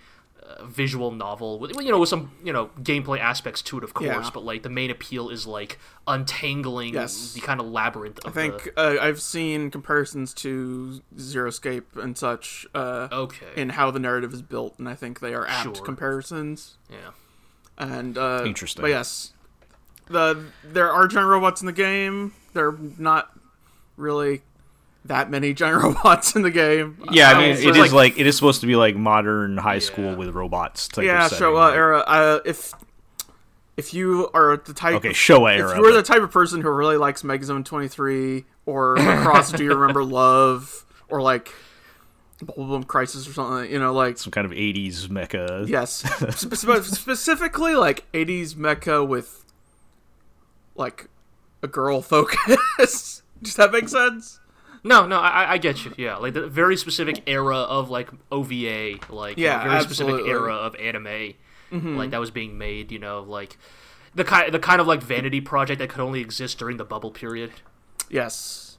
uh, visual novel with you know with some you know gameplay aspects to it of course, Yeah. but like the main appeal is like untangling Yes. the kind of labyrinth of I think uh, I've seen comparisons to Zero Escape and such uh, okay. in how the narrative is built, and I think they are apt Sure. comparisons. yeah. and uh, Interesting. But yes, the there are giant robots in the game. They're not really that many <laughs> giant robots in the game. Yeah, I Uh, mean, it is like it is supposed to be like modern high school Yeah. with robots. Type yeah, of setting, Showa right? era. Uh, if if you are the type, Okay, of, Showa if you are the type of person who really likes Mega Zone Twenty Three or Cross Do You Remember <laughs> Love or like Bubblegum Crisis or something, you know, like some kind of '80s mecha. Yes, <laughs> Spe- spe- specifically like '80s mecha with like a girl focus. Does that make sense? No, no, I, I get you. Yeah, like the very specific era of like OVA, like Yeah, very specific era of anime, like that was being made. You know, like the kind, the kind of like vanity project that could only exist during the bubble period. Yes,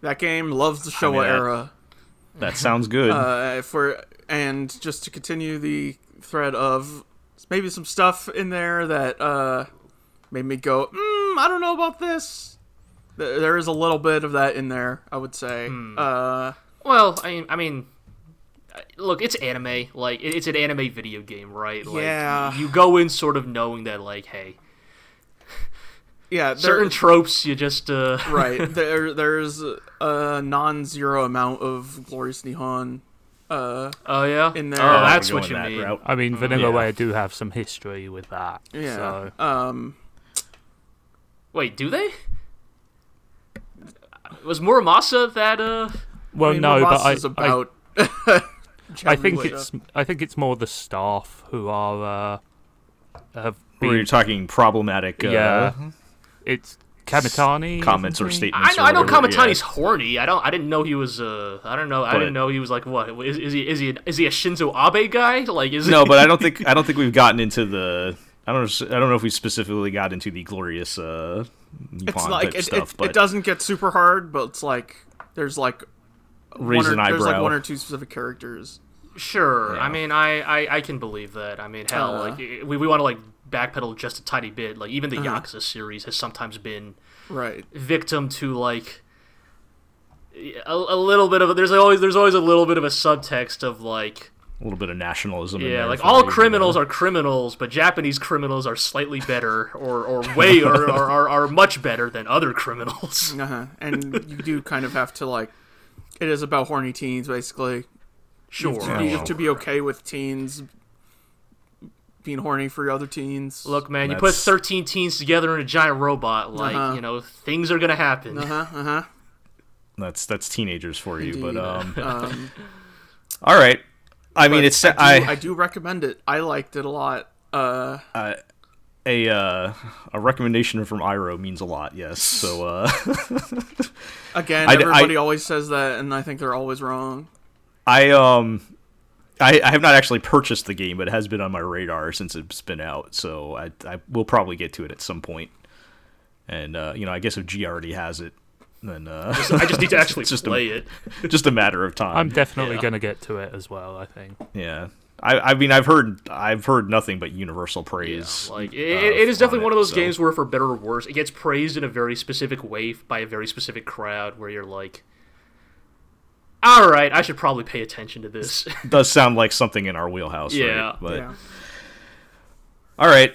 that game loves the Showa mean, that- era. That sounds good. Uh, for and just to continue the thread of maybe some stuff in there that uh, made me go, mm, I don't know about this. There is a little bit of that in there, I would say. Hmm. Uh, well, I mean, I mean, look, it's anime. Like, it's an anime video game, right? Like, yeah. You go in sort of knowing that, like, hey, <laughs> yeah, certain tropes you just uh... <laughs> right. There, there's a non-zero amount of glorious Nihon uh, oh yeah, in there. Oh, that's what you mean. Route. I mean, Vanillaware yeah. do have some history with that. Yeah. So. Um. Wait, do they? Was Muramasa that uh? Well, I mean, no, but I, about. I, <laughs> I think it's I think it's more the staff who are uh, have been. you're talking problematic. Uh, yeah, it's Kamitani comments or statements. I know, I know Kamitani's yeah. horny. I don't. I didn't know he was. Uh, I don't know. I didn't know he was like what? Is, is he? Is he? Is he a Shinzo Abe guy? Like is no? He... But I <laughs> don't think. I don't think we've gotten into the. I don't. I don't know if we specifically got into the glorious. Uh, it's like it, stuff, it, but it doesn't get super hard, but it's like there's like raise one or, There's like one or two specific characters. Sure. Yeah. I mean, I, I I can believe that. I mean, hell, uh, like we we want to like backpedal just a tiny bit. Like even the uh-huh. Yakuza series has sometimes been right victim to like a, a little bit of a, there's always there's always a little bit of a subtext of like a little bit of nationalism. Yeah, like all criminals are criminals, but Japanese criminals are slightly better, or or way or, or are, are much better than other criminals. <laughs> Uh-huh. And you do kind of have to like, it is about horny teens, basically. Sure. You have to, be, have to be okay with teens being horny for other teens. Look, man, That's... you put 13 teens together in a giant robot, like, uh-huh. you know, things are going to happen. Uh-huh, uh-huh. That's that's teenagers for you, but um, um <laughs> All right. I mean, it's I do, I, I do recommend it. I liked it a lot. Uh, uh a uh, a recommendation from Iro means a lot. Yes. So uh <laughs> again, everybody I, always says that and I think they're always wrong. I um I, I have not actually purchased the game, but it has been on my radar since it's been out. So I, I will probably get to it at some point. And uh, you know, I guess if G already has it, then uh, just, I just need to <laughs> actually just play a, it. <laughs> just a matter of time. I'm definitely yeah. going to get to it as well. I think. Yeah. I, I mean I've heard I've heard nothing but universal praise. Yeah, like it, uh, it is definitely one of those so. games where, for better or worse, it gets praised in a very specific way by a very specific crowd. Where you're like, all right, I should probably pay attention to this. <laughs> does sound like something in our wheelhouse, yeah. Right? But yeah. all right,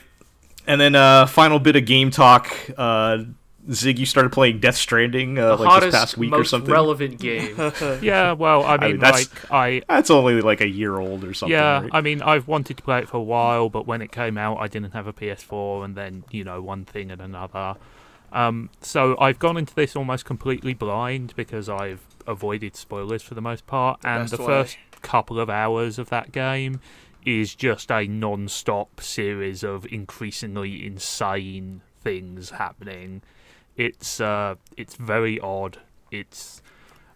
and then uh, final bit of game talk. Uh, Zig, you started playing Death Stranding uh, like hottest, this past week or something. Relevant <laughs> game. yeah, well, I mean, I mean like I that's only like a year old or something. Yeah, right? I mean, I've wanted to play it for a while, but when it came out, I didn't have a PS4, and then you know, one thing and another. Um, so I've gone into this almost completely blind because I've avoided spoilers for the most part, the and the way. first couple of hours of that game is just a non-stop series of increasingly insane things happening. It's uh, it's very odd. It's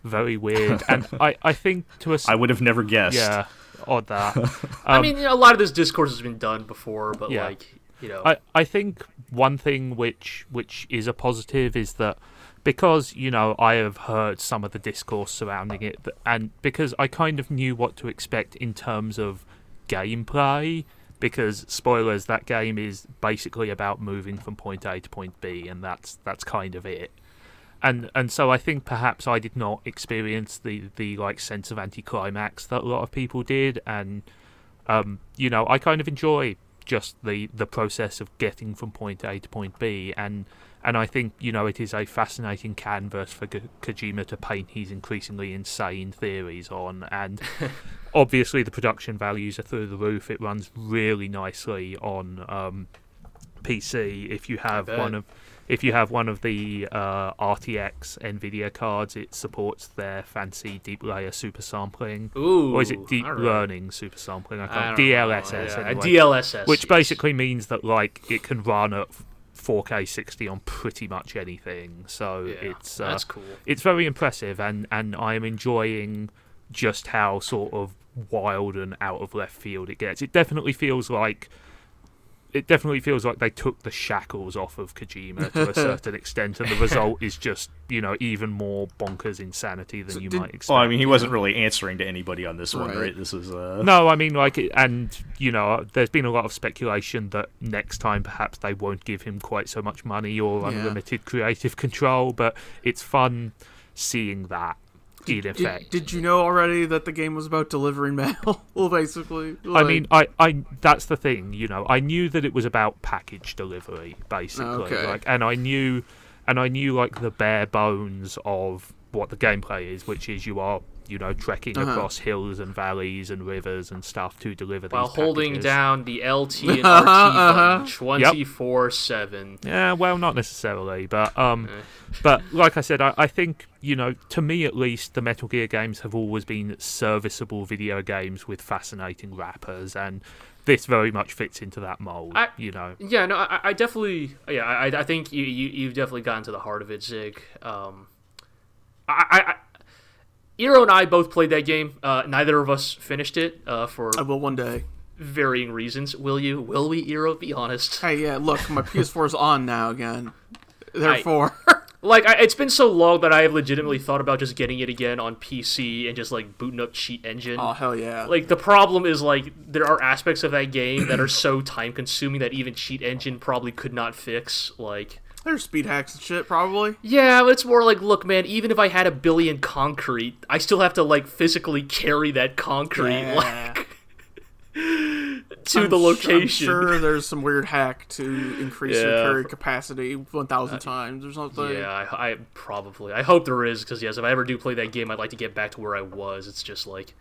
very weird, and <laughs> I, I think to a I would have never guessed. Yeah, odd that. <laughs> Um, I mean, you know, a lot of this discourse has been done before, but yeah. like you know, I, I think one thing which which is a positive is that because you know I have heard some of the discourse surrounding it, and because I kind of knew what to expect in terms of gameplay. Because spoilers, that game is basically about moving from point A to point B, and that's that's kind of it. And and so I think perhaps I did not experience the the like sense of anticlimax that a lot of people did, and um, you know I kind of enjoy just the the process of getting from point A to point B, and and I think you know it is a fascinating canvas for Ko- Kojima to paint his increasingly insane theories on, and <laughs> obviously the production values are through the roof. It runs really nicely on um, PC if you have one of if you have one of the uh, RTX NVIDIA cards, it supports their fancy deep layer super sampling. Ooh, or is it deep learning super sampling? I can't. I DLSS. Yeah, anyway, DLSS. Which yes. basically means that like it can run at 4K 60 on pretty much anything. So yeah, it's uh, that's cool. It's very impressive, and and I am enjoying just how sort of wild and out of left field it gets. It definitely feels like it definitely feels like they took the shackles off of Kojima to a <laughs> certain extent, and the result is just you know even more bonkers insanity than so you did, might expect. Well, I mean, he wasn't really answering to anybody on this right. one, right? This is uh... no, I mean, like, and you know, there's been a lot of speculation that next time perhaps they won't give him quite so much money or yeah. unlimited creative control, but it's fun seeing that in effect. Did, did, you know already that the game was about delivering mail? <laughs> well, basically, like... I mean, I, I that's the thing. You know, I knew that it was about package delivery, basically. Okay. Like, and I knew, and I knew like the bare bones of what the gameplay is, which is you are you know, trekking uh-huh. across hills and valleys and rivers and stuff to deliver While these holding down the LT <laughs> and RT uh-huh. button 24 7. Yeah, well, not necessarily, but um, eh. <laughs> but like I said, I, I think, you know, to me at least, the Metal Gear games have always been serviceable video games with fascinating wrappers and this very much fits into that mold. I, you know. Yeah, no, I, I definitely, yeah, I, I think you, you have definitely gotten to the heart of it, Zig. Um, I, I, Iro and I both played that game. Uh, neither of us finished it uh, for. I will one day. Varying reasons. Will you? Will we, Iro? Be honest. Hey, yeah. Look, my PS4 is on now again. Therefore. I, like I, it's been so long that I have legitimately thought about just getting it again on PC and just like booting up Cheat Engine. Oh hell yeah! Like the problem is like there are aspects of that game that are so time consuming that even Cheat Engine probably could not fix. Like there's speed hacks and shit, probably. Yeah, but it's more like, look, man. Even if I had a billion concrete, I still have to like physically carry that concrete, yeah. like. <laughs> to I'm the location. Sure, I'm sure there's some weird hack to increase yeah. your carry capacity 1,000 uh, times or something. Yeah, I, I, probably. I hope there is because yes, if I ever do play that game, I'd like to get back to where I was. It's just like,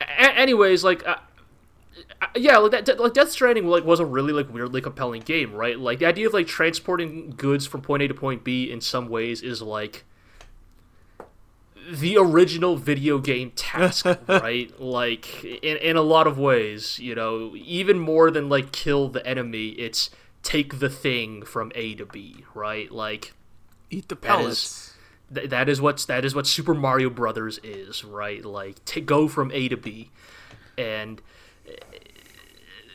a- anyways, like uh, Uh, yeah, like, that, like Death Stranding like was a really like weirdly compelling game, right? Like the idea of like transporting goods from point A to point B in some ways is like the original video game task, <laughs> right? Like in in a lot of ways, you know, even more than like kill the enemy, it's take the thing from A to B, right? Like eat the pellets. That is, that is what that is what Super Mario Brothers is, right? Like to go from A to B, and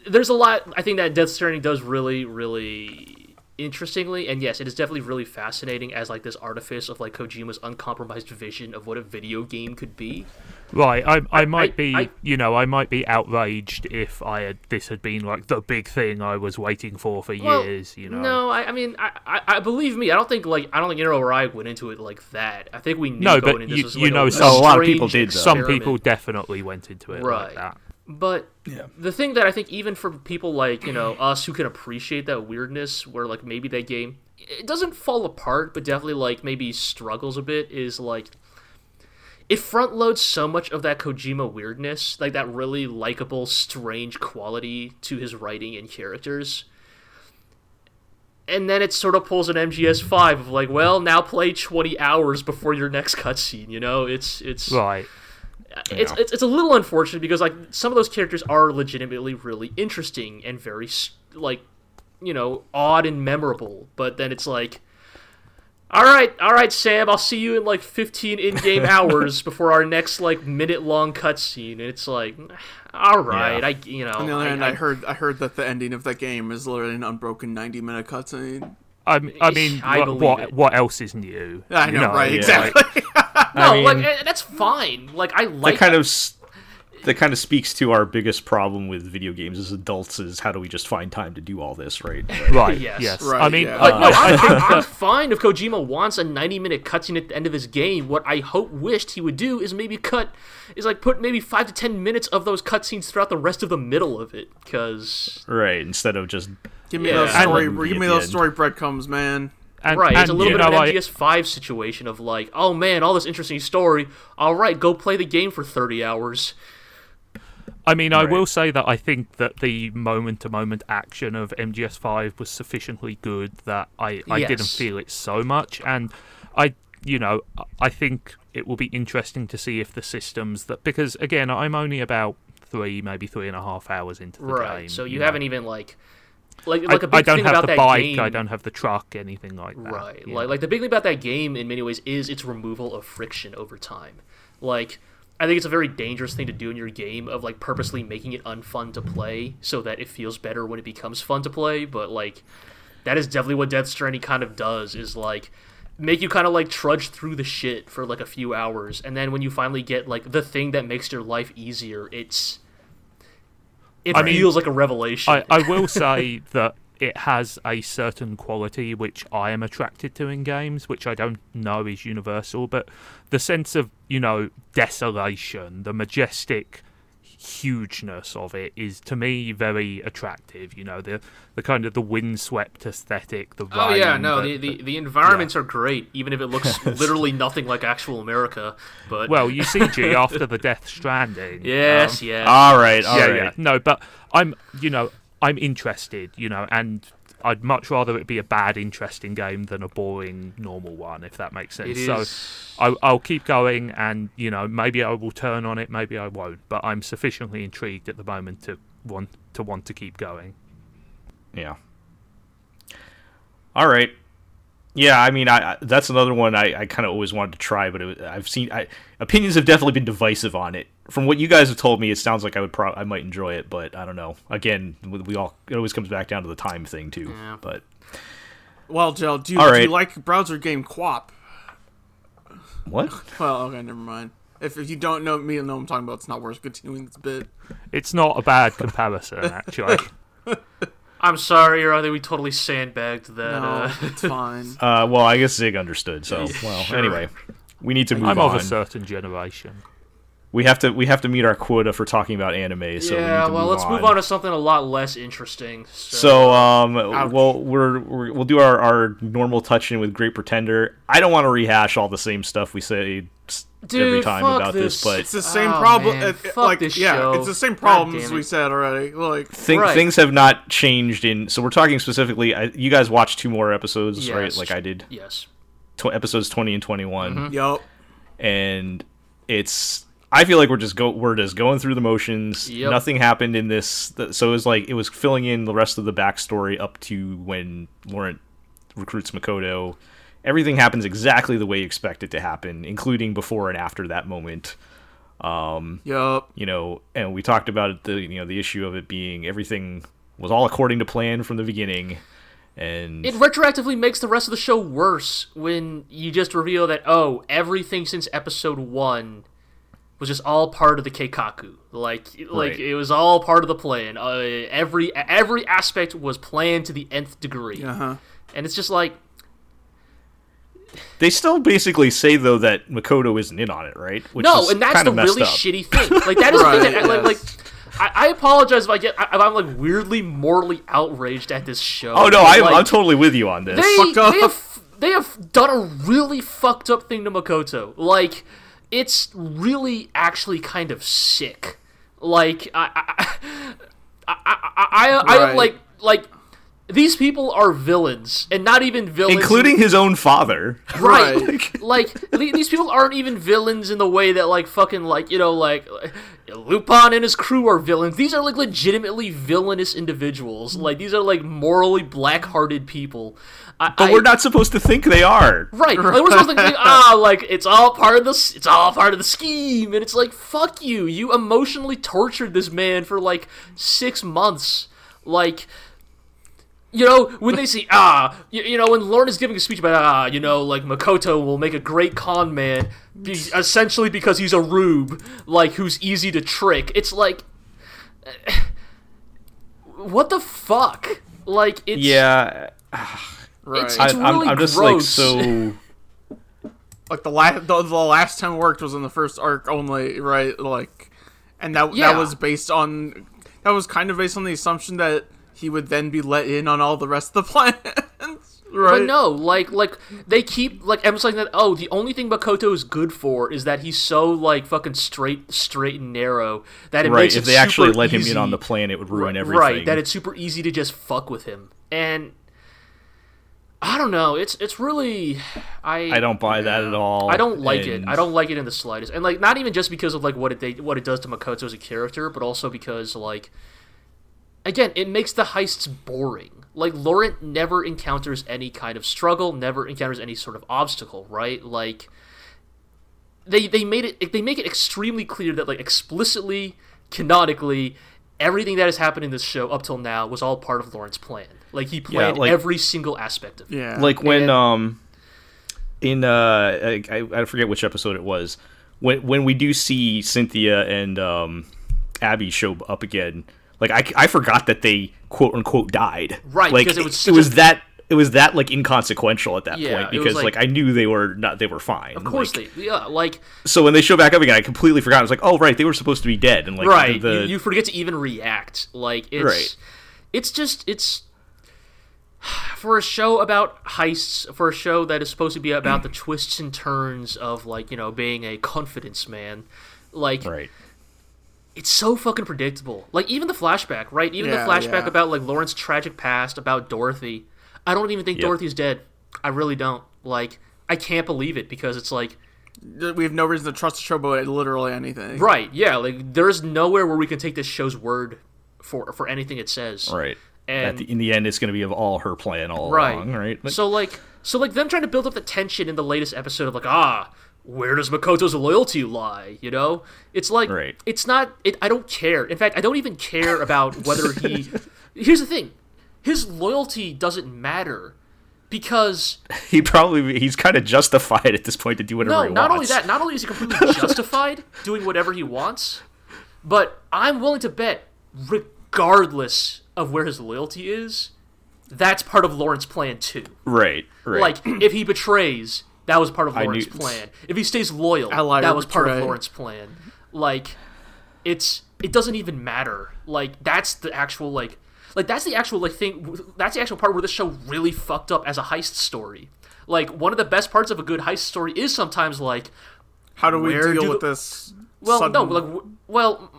there's a lot I think that Death Stranding does really, really interestingly, and yes, it is definitely really fascinating as like this artifice of like Kojima's uncompromised vision of what a video game could be. Right, I I might I, be I, you know I might be outraged if I had this had been like the big thing I was waiting for for well, years. You know, no, I, I mean I, I, I believe me, I don't think like I don't think Iro or I went into it like that. I think we knew no, but you, like you know, a, so a, a lot of people did. Though. Some people definitely went into it right. like that. But yeah. the thing that I think even for people like, you know, <clears throat> us who can appreciate that weirdness where like maybe that game it doesn't fall apart, but definitely like maybe struggles a bit is like it front loads so much of that Kojima weirdness, like that really likable, strange quality to his writing and characters. And then it sort of pulls an MGS5 of like, well, now play 20 hours before your next cutscene, you know? It's it's Right it's, it's it's a little unfortunate because like some of those characters are legitimately really interesting and very like you know odd and memorable but then it's like all right all right sam i'll see you in like 15 in-game <laughs> hours before our next like minute long cutscene and it's like all right yeah. i you know on the other hand I, I, heard i heard that the ending of that game is literally an unbroken 90 minute cutscene I, I mean, I what, what, what, else is new? I know, know right? Yeah. Exactly. no, I mean, like eh, that's fine. Like I like that kind of that kind of speaks to our biggest problem with video games as adults is how do we just find time to do all this, right? <laughs> right. yes. Yes. Right, I mean, yeah. like, no, <laughs> I'm, I'm, I'm, fine if Kojima wants a 90 minute cutscene at the end of his game. What I hope wished he would do is maybe cut is like put maybe five to ten minutes of those cutscenes throughout the rest of the middle of it, because right instead of just give me yeah. those story, give me those story breadcrumbs, man. And, right, and, it's a little bit of an MGS5 situation of like, oh man, all this interesting story. All right, go play the game for 30 hours. I mean, right. I will say that I think that the moment to moment action of MGS5 was sufficiently good that I, I yes. didn't feel it so much. And I, you know, I think it will be interesting to see if the systems that, because again, I'm only about three, maybe three and a half hours into the right. game. So you, haven't know. even like like like I, a big I don't thing have about the that bike, game, I don't have the truck, anything like that. Right. Like like the big thing about that game in many ways is its removal of friction over time. Like I think it's a very dangerous thing to do in your game of like purposely making it unfun to play so that it feels better when it becomes fun to play. But like, that is definitely what Death Stranding kind of does. Is like make you kind of like trudge through the shit for like a few hours, and then when you finally get like the thing that makes your life easier, it's it I feels mean, like a revelation. I, I will say that it has a certain quality which I am attracted to in games, which I don't know is universal, but the sense of, you know, desolation, the majestic hugeness of it is to me very attractive. You know, the the kind of the windswept aesthetic. The oh yeah, no, the, the, the environments yeah. are great, even if it looks <laughs> literally nothing like actual America. But well, you see, G <laughs> after the Death Stranding. Yes, um, yeah. All right, all yeah, right. yeah. No, but I'm, you know, I'm interested. You know, and I'd much rather it be a bad, interesting game than a boring, normal one, if that makes sense. So I, I'll keep going, and you know, maybe I will turn on it, maybe I won't. But I'm sufficiently intrigued at the moment to want to want to keep going. Yeah. All right. Yeah, I mean, I, that's another one I, I kind of always wanted to try, but it, I've seen I, opinions have definitely been divisive on it. From what you guys have told me, it sounds like I would pro- I might enjoy it, but I don't know. Again, we all it always comes back down to the time thing too. Yeah. But well, Joe, do you, do you like browser game QWOP? What? Well, okay, never mind. If, if you don't know me and know what I'm talking about, it's not worth continuing this bit. It's not a bad comparison, <laughs> actually. I'm sorry, or I think we totally sandbagged that. No, uh... it's <laughs> fine. Uh, well, I guess Zig understood. So, well, sure. anyway, we need to move on. I'm on. of a certain generation. We have to we have to meet our quota for talking about anime. So yeah, we well, move let's on. move on to something a lot less interesting. So, so um, well, we're, we will do our, our normal touch in with Great Pretender. I don't want to rehash all the same stuff we say Dude, every time about this. this. but it's the same oh, problem. It, it, like, yeah, show. it's the same problems we said already. Like Think, right. things have not changed in. So we're talking specifically. I, you guys watched two more episodes, yes. right? Like I did. Yes. Tw- episodes twenty and 21 mm-hmm. Yep. And it's. I feel like we're just go we're just going through the motions. Yep. Nothing happened in this, so it was like it was filling in the rest of the backstory up to when Laurent recruits Makoto everything happens exactly the way you expect it to happen, including before and after that moment. Um, yep. You know, and we talked about the you know the issue of it being everything was all according to plan from the beginning, and it retroactively makes the rest of the show worse when you just reveal that oh everything since episode one was just all part of the keikaku. Like like right. it was all part of the plan. Uh, every every aspect was planned to the nth degree. Uh-huh. And it's just like they still basically say though that Makoto isn't in on it, right? Which no, and that's the really up. shitty thing. Like that <laughs> is right, the thing that, yes. like, like I, I, apologize if I get if I'm like weirdly morally outraged at this show. Oh no, I, like, I'm totally with you on this. They, they have they have done a really fucked up thing to Makoto. Like it's really actually kind of sick. Like I I I, I, I, I, I like like these people are villains, and not even villains, including his own father. <laughs> Right? like, like these people aren't even villains in the way that like fucking like you know like Lupin and his crew are villains. These are like legitimately villainous individuals. Like these are like morally black-hearted people. I, but we're not supposed to think they are. Right. Like, we're supposed to think, <laughs> ah, like it's all part of the it's all part of the scheme, and it's like fuck you. You emotionally tortured this man for like six months. Like you know, when they say, ah, you, you, know, when Laurent is giving a speech about, ah, you know, like Makoto will make a great con man, be, essentially because he's a rube, like, who's easy to trick. It's like, <sighs> what the fuck? Like, it's. Yeah. <sighs> right. It's, it's really I'm, I'm just gross. like so. <laughs> like the last, the, the last time worked was in the first arc only, right? Like, and that yeah. that was based on that was kind of based on the assumption that he would then be let in on all the rest of the <laughs> plans. Right. But no, like like they keep like emphasizing that oh, the only thing Makoto is good for is that he's so like fucking straight straight and narrow that it right. makes if it they actually let easy, him in on the plan it would ruin everything. Right, that it's super easy to just fuck with him. And I don't know, it's it's really I I don't buy that at all. I don't like and... it. I don't like it in the slightest. And like not even just because of like what it they, what it does to Makoto as a character, but also because like again, it makes the heists boring. Like Laurent never encounters any kind of struggle, never encounters any sort of obstacle, right? Like they they made it they make it extremely clear that like explicitly canonically everything that has happened in this show up till now was all part of Lawrence's plan. Like he planned yeah, like, every single aspect of it. Yeah. Like when and, um in uh I, I forget which episode it was when when we do see Cynthia and um Abby show up again. Like I, I forgot that they quote unquote died. Right. Like because it was, it, it was a... that it was that like inconsequential at that yeah, point because like, like, I knew they were not they were fine. Of course like, they yeah like so when they show back up again, I completely forgot. I was like, oh right, they were supposed to be dead and like right. The, you, you, forget to even react. Like it's right. it's just it's <sighs> for a show about heists, for a show that is supposed to be about the <clears throat> twists and turns of like you know being a confidence man, like right it's so fucking predictable. Like even the flashback, right? Even yeah, the flashback yeah. about like Lawrence's tragic past, about Dorothy. I don't even think yep. Dorothy's dead. I really don't. Like, I can't believe it because it's like we have no reason to trust the show about literally anything. Right? Yeah. Like, there's nowhere where we can take this show's word for for anything it says. Right. And the, in the end, it's going to be of all her plan all right. along. Right. Like, so like, so like them trying to build up the tension in the latest episode of like, ah, where does Makoto's loyalty lie? You know, it's like right. it's not. It, I don't care. In fact, I don't even care about whether he. <laughs> Here's the thing his loyalty doesn't matter because <laughs> he probably he's kind of justified at this point to do whatever no, he not wants. only that, not only is he completely <laughs> justified doing whatever he wants, but I'm willing to bet, regardless of where his loyalty is, that's part of Lawrence's plan too. Right, right. Like if he betrays, that was part of Lawrence's knew... plan. If he stays loyal, that was part of Lawrence's plan. Like it's it doesn't even matter. Like that's the actual like like that's the actual like thing. That's the actual part where this show really fucked up as a heist story. Like one of the best parts of a good heist story is sometimes like, how do we deal do with the, this? Well, sudden... no, like well,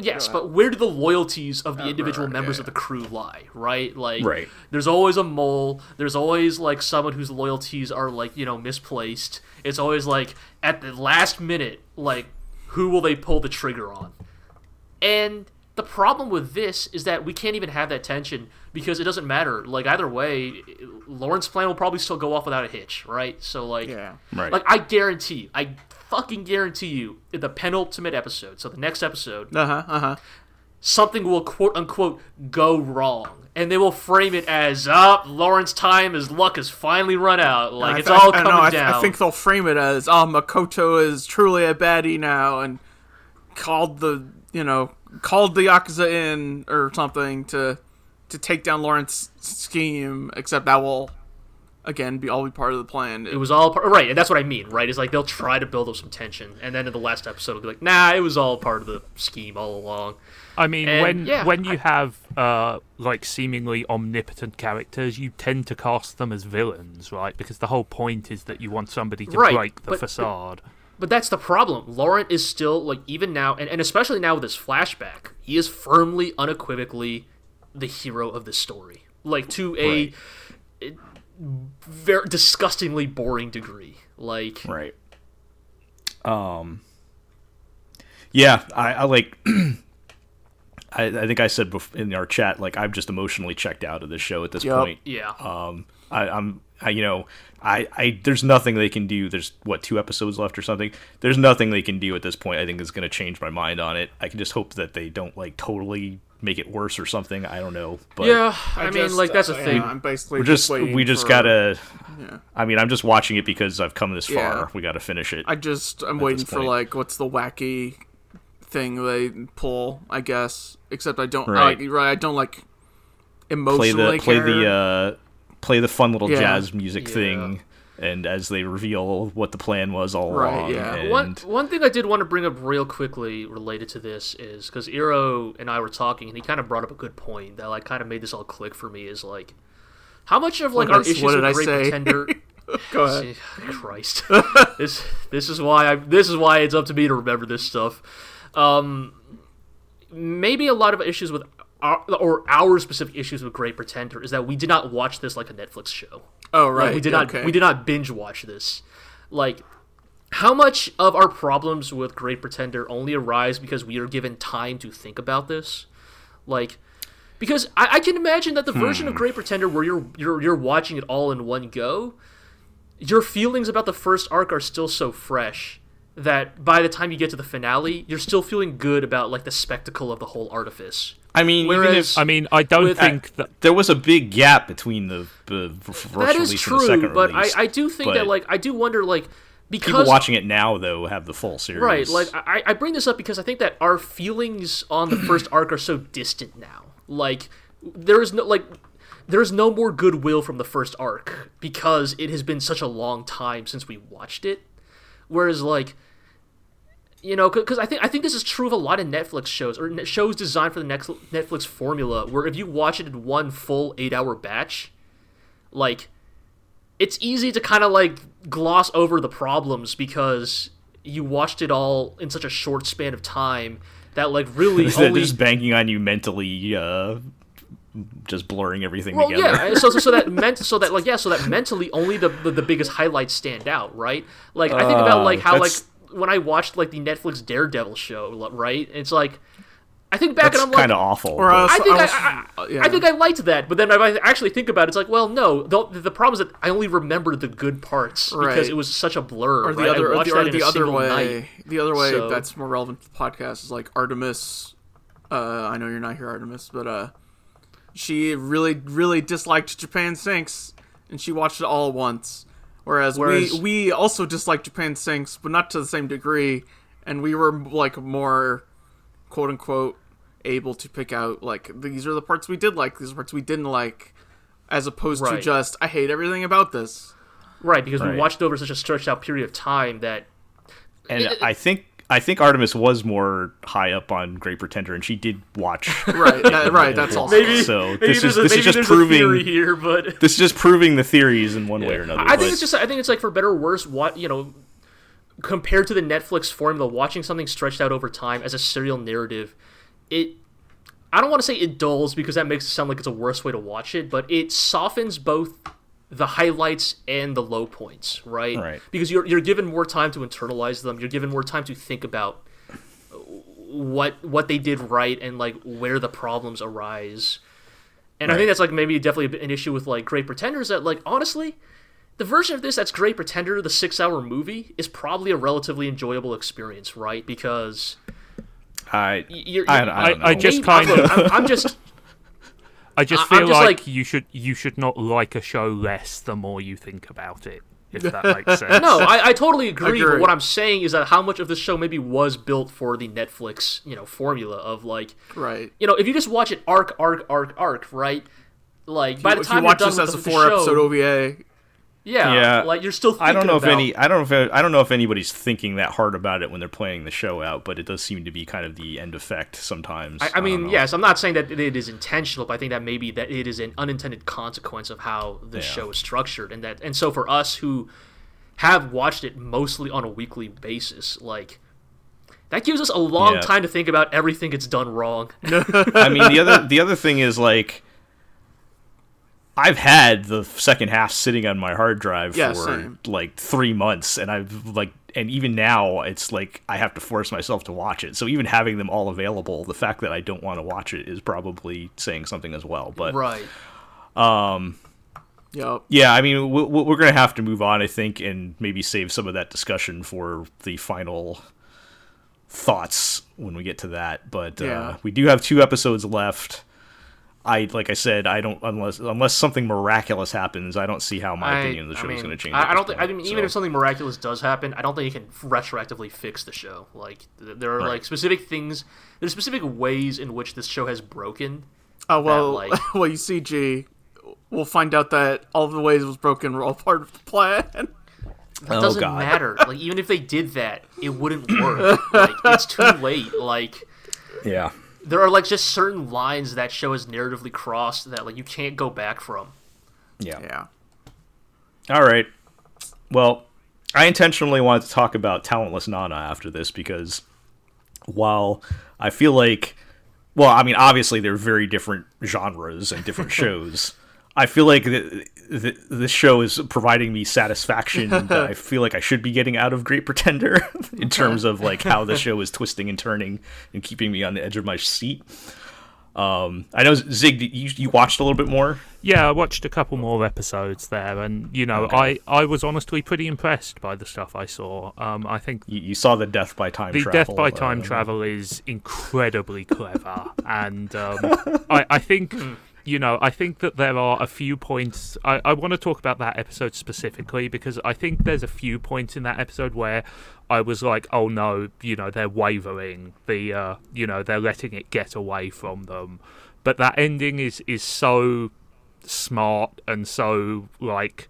yes, but where do the loyalties of the individual members yeah. of the crew lie? Right, like right. There's always a mole. There's always like someone whose loyalties are like you know misplaced. It's always like at the last minute, like who will they pull the trigger on? And the problem with this is that we can't even have that tension because it doesn't matter. Like either way, Lawrence's plan will probably still go off without a hitch, right? So like, yeah, right. Like I guarantee, I fucking guarantee you, in the penultimate episode, so the next episode, uh huh, uh huh, something will quote unquote go wrong, and they will frame it as, "Up, oh, Lawrence time, his luck has finally run out. Like it's all coming I, down." I, I think they'll frame it as, "Oh, Makoto is truly a baddie now," and called the you know called the yakuza in or something to to take down Lawrence's scheme. Except that will again be all be part of the plan. It was all part, right, and that's what I mean. Right, is like they'll try to build up some tension, and then in the last episode, it'll be like, nah, it was all part of the scheme all along. I mean, and, when yeah, when you I, have uh, like seemingly omnipotent characters, you tend to cast them as villains, right? Because the whole point is that you want somebody to right, break the but, facade. But, but that's the problem. Laurent is still like even now, and, and especially now with this flashback, he is firmly, unequivocally the hero of the story. Like to a right. Very disgustingly boring degree. Like right. Um. Yeah, I, I like. <clears throat> I, I, think I said in our chat, like I'm just emotionally checked out of this show at this yep. point. Yeah. Um. I, I'm. I, you know, I, I there's nothing they can do. There's what two episodes left or something. There's nothing they can do at this point. I think is going to change my mind on it. I can just hope that they don't like totally make it worse or something. I don't know. But yeah, I, I mean, just, like that's a uh, thing. I'm basically we're just, just we just for, gotta. Yeah. I mean, I'm just watching it because I've come this yeah. far. We got to finish it. I just I'm waiting for like what's the wacky thing they pull. I guess except I don't right. I, right I don't like emotionally play the play the uh play the fun little yeah. jazz music yeah. thing and as they reveal what the plan was all right, along. Yeah. And... One one thing I did want to bring up real quickly related to this is because Iro and I were talking, and he kind of brought up a good point that like kind of made this all click for me. Is like how much of like what our issues with Great say? Pretender. <laughs> Go ahead. Christ, <laughs> this this is why I this is why it's up to me to remember this stuff. Um, maybe a lot of issues with our, or our specific issues with Great Pretender is that we did not watch this like a Netflix show. Oh right, like, we did not okay. we did not binge watch this. Like, how much of our problems with Great Pretender only arise because we are given time to think about this? Like, because I, I can imagine that the hmm. version of Great Pretender where you're you're you're watching it all in one go, your feelings about the first arc are still so fresh that by the time you get to the finale, you're still feeling good about like the spectacle of the whole artifice. I mean, Whereas, if, I mean, I don't with, think that there was a big gap between the, the first that is true, but release, I, I do think that like I do wonder like because people watching it now though have the full series, right? Like I, I bring this up because I think that our feelings on the first arc are so distant now. Like there is no like there's no more goodwill from the first arc because it has been such a long time since we watched it. Whereas like you know, because I think I think this is true of a lot of Netflix shows or shows designed for the next Netflix formula, where if you watch it in one full eight-hour batch, like it's easy to kind of like gloss over the problems because you watched it all in such a short span of time that like really <laughs> only... just banking on you mentally uh just blurring everything well, together. yeah. So, so, so that <laughs> meant so that like yeah, so that mentally only the the, the biggest highlights stand out, right? Like I think about like how that's... like when I watched like the Netflix Daredevil show, right? It's like I think back That's and I'm like, kind of awful. Or I, I think I, I, I, yeah. I, think I liked that, but then if I actually think about it, it's like, well, no. The, the problem is that I only remembered the good parts right. because it was such a blur. Or the right? other, or the, or the other way, night. the other way so. that's more relevant to the podcast is like Artemis. Uh, I know you're not here, Artemis, but uh, she really, really disliked Japan Sinks, and she watched it all at once. Whereas, Whereas we we also disliked Japan Sinks, but not to the same degree, and we were like more quote unquote able to pick out like these are the parts we did like, these are parts we didn't like, as opposed right. to just I hate everything about this. Right, because right. we watched over such a stretched out period of time that. And it, I think I think Artemis was more high up on Great Pretender, and she did watch. <laughs> right, that, uh, right. That's all. Maybe so. Maybe this is a, this is just proving here, but this is just proving the theories in one yeah. way or another. I think it's just. I think it's like for better or worse. What you know, compared to the Netflix formula, watching something stretched out over time as a serial narrative, it. I don't want to say it dulls because that makes it sound like it's a worse way to watch it, but it softens both the highlights and the low points, right? Right. Because you're you're given more time to internalize them. You're given more time to think about what what they did right and like where the problems arise. And right. I think that's like maybe definitely an issue with like Great Pretenders that like honestly, the version of this that's Great Pretender, the six hour movie, is probably a relatively enjoyable experience, right? Because I you're, you're, I, I, I, I, just kind of I'm, I'm just <laughs> I just feel just like, like, you should you should not like a show less the more you think about it. If <laughs> that makes sense. No, I, I totally agree, agree, But what I'm saying is that how much of the show maybe was built for the Netflix, you know, formula of like, right? You know, if you just watch it arc, arc, arc, arc, right? Like by the time if you watch this as a four show, episode OVA, yeah, yeah. Like you're still. I don't know about... if any. I don't know if I don't know if anybody's thinking that hard about it when they're playing the show out, but it does seem to be kind of the end effect sometimes. I, I mean, yes, I'm not saying that it is intentional, but I think that maybe that it is an unintended consequence of how the yeah. show is structured, and that and so for us who have watched it mostly on a weekly basis, like that gives us a long yeah. time to think about everything it's done wrong. <laughs> I mean, the other the other thing is like I've had the second half sitting on my hard drive yeah, for same. like three months, and I've like, and even now, it's like I have to force myself to watch it. So even having them all available, the fact that I don't want to watch it is probably saying something as well. But right, um, yep. yeah, I mean, we, we're gonna have to move on, I think, and maybe save some of that discussion for the final thoughts when we get to that. But uh, yeah. uh, we do have two episodes left. I like I said, I don't unless unless something miraculous happens, I don't see how my I, opinion of the show I mean, is going to change. I, I don't think. I mean, so. even if something miraculous does happen, I don't think you can retroactively fix the show. Like there are right. like specific things, there's specific ways in which this show has broken. Oh well, that, like, <laughs> well you see, G, we'll find out that all the ways it was broken were all part of the plan. That oh, doesn't God. matter. Like even if they did that, it wouldn't work. <laughs> like it's too late. Like yeah there are like just certain lines that show is narratively crossed that like you can't go back from. Yeah. Yeah. All right. Well, I intentionally wanted to talk about Talentless Nana after this because while I feel like well, I mean obviously they're very different genres and different <laughs> shows. I feel like the, the, this show is providing me satisfaction <laughs> that I feel like I should be getting out of Great Pretender <laughs> in terms of like how the <laughs> show is twisting and turning and keeping me on the edge of my seat. Um, I know Zig, you you watched a little bit more. Yeah, I watched a couple more episodes there, and you know, okay. I, I was honestly pretty impressed by the stuff I saw. Um, I think you, you saw the death by time. The travel, death by time uh, travel is incredibly clever, and um, I I think you know, I think that there are a few points. I, I want to talk about that episode specifically because I think there's a few points in that episode where I was like, oh no, you know, they're wavering. The, uh, you know, they're letting it get away from them. But that ending is is so smart and so like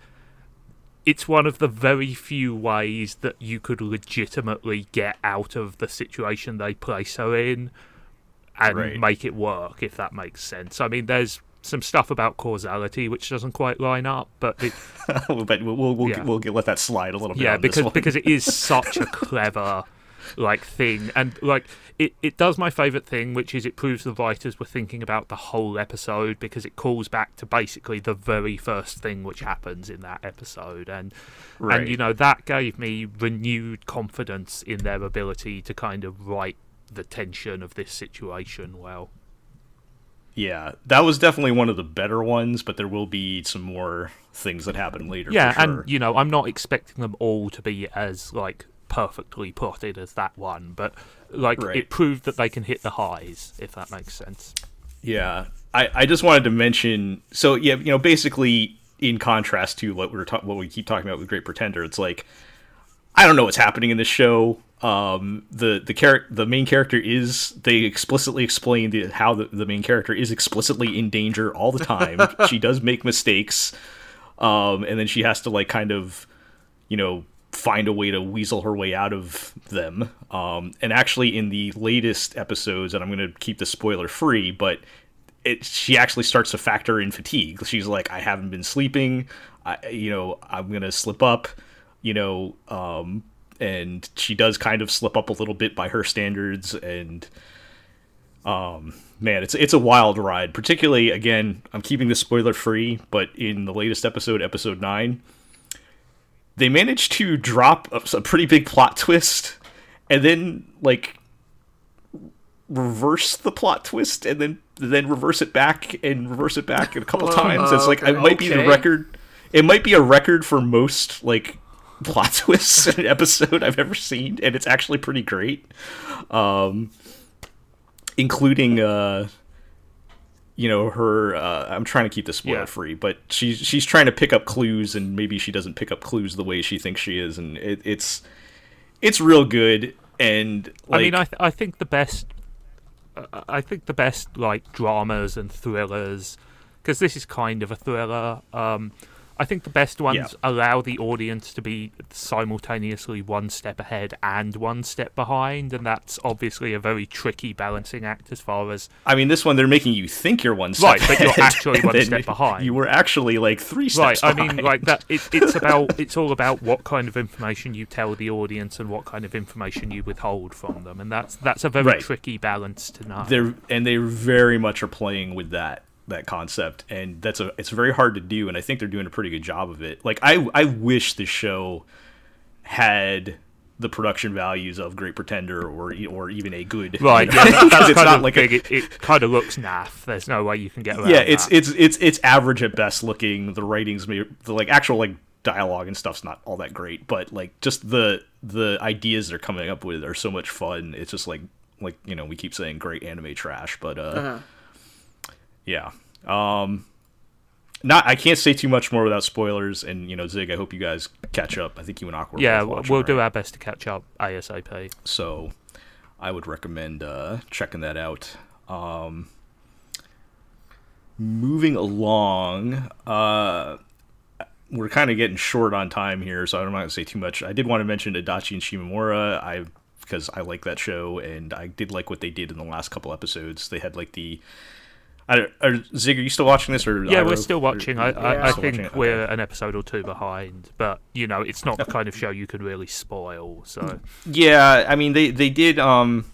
it's one of the very few ways that you could legitimately get out of the situation they place her in and right. make it work if that makes sense. I mean, there's some stuff about causality which doesn't quite line up, but it, but <laughs> we'll we'll, we'll, yeah. we'll, let that slide a little bit. Yeah, because because it is <laughs> such a clever like thing, and like it it does my favorite thing, which is it proves the writers were thinking about the whole episode because it calls back to basically the very first thing which happens in that episode, and right. and you know that gave me renewed confidence in their ability to kind of write the tension of this situation well. Yeah, that was definitely one of the better ones, but there will be some more things that happen later. Yeah, sure. and you know, I'm not expecting them all to be as like perfectly plotted as that one, but like right. it proved that they can hit the highs, if that makes sense. Yeah, I, I just wanted to mention. So yeah, you know, basically in contrast to what we are ta- what we keep talking about with Great Pretender, it's like I don't know what's happening in this show um, the the char- the main character is they explicitly explain the, how the, the main character is explicitly in danger all the time. <laughs> she does make mistakes, um, and then she has to like kind of, you know, find a way to weasel her way out of them. Um, and actually, in the latest episodes, and I'm going to keep the spoiler free, but it she actually starts to factor in fatigue. She's like, I haven't been sleeping. I, you know, I'm going to slip up. You know, um, and she does kind of slip up a little bit by her standards and um man it's it's a wild ride particularly again i'm keeping this spoiler free but in the latest episode episode 9 they managed to drop a, a pretty big plot twist and then like reverse the plot twist and then then reverse it back and reverse it back a couple <laughs> times it's like it might okay. be the record it might be a record for most like plot <laughs> twists in an episode I've ever seen, and it's actually pretty great. Um, including uh, you know her uh, i'm trying to keep this spoiler yeah. free but she's she's trying to pick up clues and maybe she doesn't pick up clues the way she thinks she is and it, it's it's real good and like, i mean i th- i think the best i think the best like dramas and thrillers because this is kind of a thriller um I think the best ones yeah. allow the audience to be simultaneously one step ahead and one step behind, and that's obviously a very tricky balancing act as far as. I mean, this one they're making you think you're one step right, ahead, but you're actually one <laughs> step behind. You were actually like three steps. Right, behind. I mean, like that. It, it's <laughs> about it's all about what kind of information you tell the audience and what kind of information you withhold from them, and that's that's a very right. tricky balance to know. They're and they very much are playing with that that concept and that's a it's very hard to do and I think they're doing a pretty good job of it. Like I I wish the show had the production values of Great Pretender or or even a good right. You know? Yeah, that's <laughs> it's not like big. A, it, it, kind of looks naff. There's no way you can get around. Yeah, it's that. it's it's it's average at best looking. The writings, the like actual like dialogue and stuff's not all that great, but like just the the ideas they're coming up with are so much fun. It's just like like you know we keep saying great anime trash, but uh. uh-huh yeah. Um, not I can't say too much more without spoilers. And you know, Zig, I hope you guys catch up. I think you and Aqua. Yeah, we'll right? do our best to catch up asap. So, I would recommend uh, checking that out. Um, moving along, uh, we're kind of getting short on time here, so I'm not gonna say too much. I did want to mention Adachi and Shimamura. I because I like that show, and I did like what they did in the last couple episodes. They had like the I, are, Zig, are you still watching this? Or yeah, we're still watching. I, I, I think we're an episode or two behind, but you know, it's not the kind of show you can really spoil. So yeah, I mean, they they did. Um,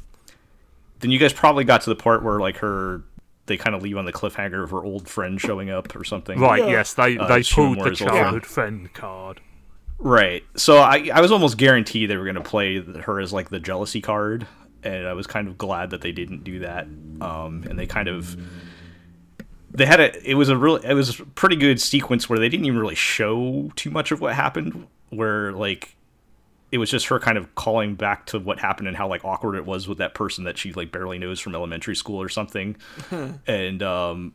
then you guys probably got to the part where like her, they kind of leave on the cliffhanger of her old friend showing up or something. Right. Yeah. Yes, they uh, they pulled the childhood friend card. Right. So I I was almost guaranteed they were going to play her as like the jealousy card and I was kind of glad that they didn't do that. Um, and they kind of they had a it was a real it was a pretty good sequence where they didn't even really show too much of what happened. Where like it was just her kind of calling back to what happened and how like awkward it was with that person that she like barely knows from elementary school or something, <laughs> and um,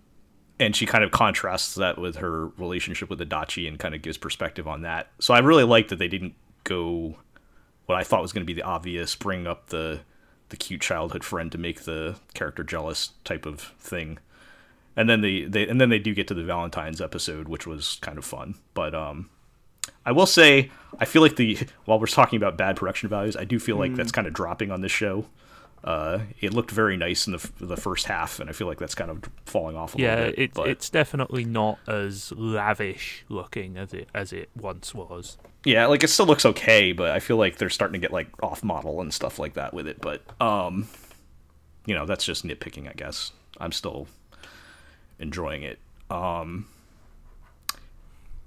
and she kind of contrasts that with her relationship with Adachi and kind of gives perspective on that. So I really liked that they didn't go what I thought was going to be the obvious bring up the the cute childhood friend to make the character jealous type of thing. And then they, they and then they do get to the Valentine's episode, which was kind of fun. But um I will say, I feel like the while we're talking about bad production values, I do feel like mm. that's kind of dropping on this show. Uh, it looked very nice in the the first half, and I feel like that's kind of falling off a yeah, little bit. Yeah, it, it's definitely not as lavish looking as it as it once was. Yeah, like it still looks okay, but I feel like they're starting to get like off model and stuff like that with it. But um, you know, that's just nitpicking, I guess. I'm still enjoying it. Um,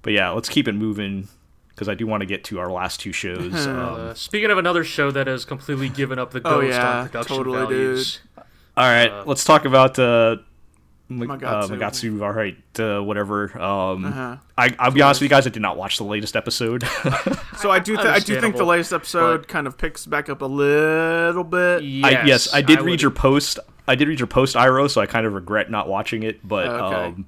but yeah, let's keep it moving because I do want to get to our last two shows. um, speaking of another show that has completely given up the oh, ghost oh, yeah, on production totally, values. Dude. All right, uh, let's talk about uh, Magatsu. Uh, Magatsu. All right, uh, whatever. Um, uh-huh. I, I'll be honest with you guys. I did not watch the latest episode. <laughs> so I do. Th- I do think the latest episode kind of picks back up a little bit. Yes, I, yes, I did I read would... your post. I did read your post, Iro. So I kind of regret not watching it, but. Okay. Um,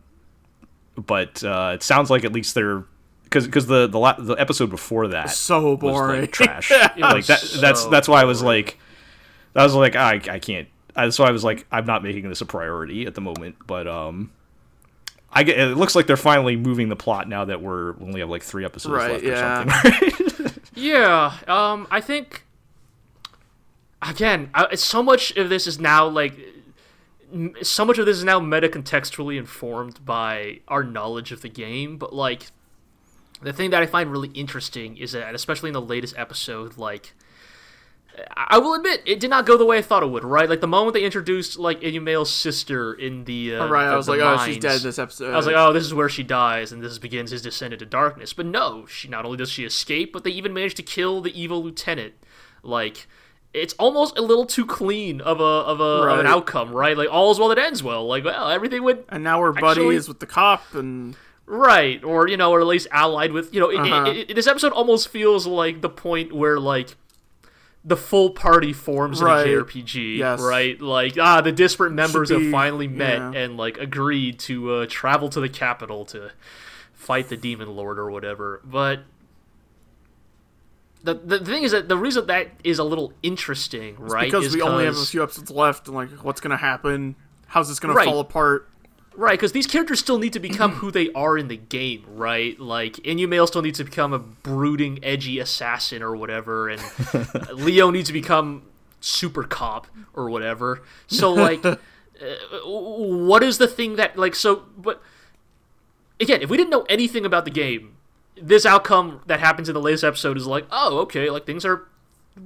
but uh, it sounds like at least they're because because the the, la- the episode before that so boring was, like, trash <laughs> like that so that's that's why I was like I was like I I can't that's so why I was like I'm not making this a priority at the moment but um I get it looks like they're finally moving the plot now that we're we only have like three episodes right, left yeah. or something <laughs> right? yeah um I think again I, so much of this is now like so much of this is now meta contextually informed by our knowledge of the game but like the thing that I find really interesting is that, especially in the latest episode, like. I will admit, it did not go the way I thought it would. Right, like the moment they introduced like Inumael's sister in the. Uh, oh, right, the, I was like, mines, oh, she's dead this episode. I was like, oh, this is where she dies, and this begins his descent into darkness. But no, she not only does she escape, but they even manage to kill the evil lieutenant. Like, it's almost a little too clean of a of a right. of an outcome, right? Like all all's well that ends well. Like, well, everything went. And now we're actually... buddies with the cop, and Right, or you know, or at least allied with you know. Uh-huh. It, it, this episode almost feels like the point where like the full party forms right. in a JRPG, yes. right? Like ah, the disparate members be, have finally met yeah. and like agreed to uh, travel to the capital to fight the demon lord or whatever. But the the thing is that the reason that is a little interesting, it's right? Because we only have a few episodes left, and like, what's gonna happen? How's this gonna right. fall apart? Right, because these characters still need to become who they are in the game, right? Like Inumael still needs to become a brooding, edgy assassin or whatever, and <laughs> Leo needs to become super cop or whatever. So like, <laughs> uh, what is the thing that like so? But again, if we didn't know anything about the game, this outcome that happens in the latest episode is like, oh, okay, like things are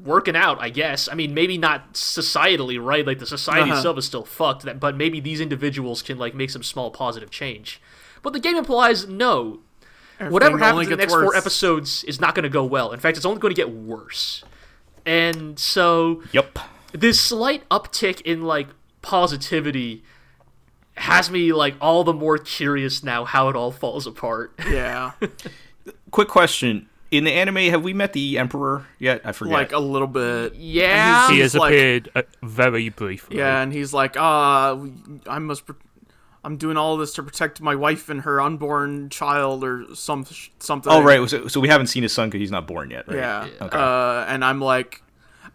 working out, I guess. I mean, maybe not societally, right? Like the society uh-huh. itself is still fucked, that, but maybe these individuals can like make some small positive change. But the game implies no. Everything Whatever happens in the next worse. four episodes is not going to go well. In fact, it's only going to get worse. And so, yep. This slight uptick in like positivity has me like all the more curious now how it all falls apart. Yeah. <laughs> Quick question in the anime, have we met the Emperor yet? I forget. Like a little bit. Yeah, he has like, appeared uh, very briefly. Yeah, and he's like, ah, uh, I must. Pre- I'm doing all this to protect my wife and her unborn child, or some something. Oh right, so, so we haven't seen his son because he's not born yet. Right? Yeah. Okay. Uh, and I'm like,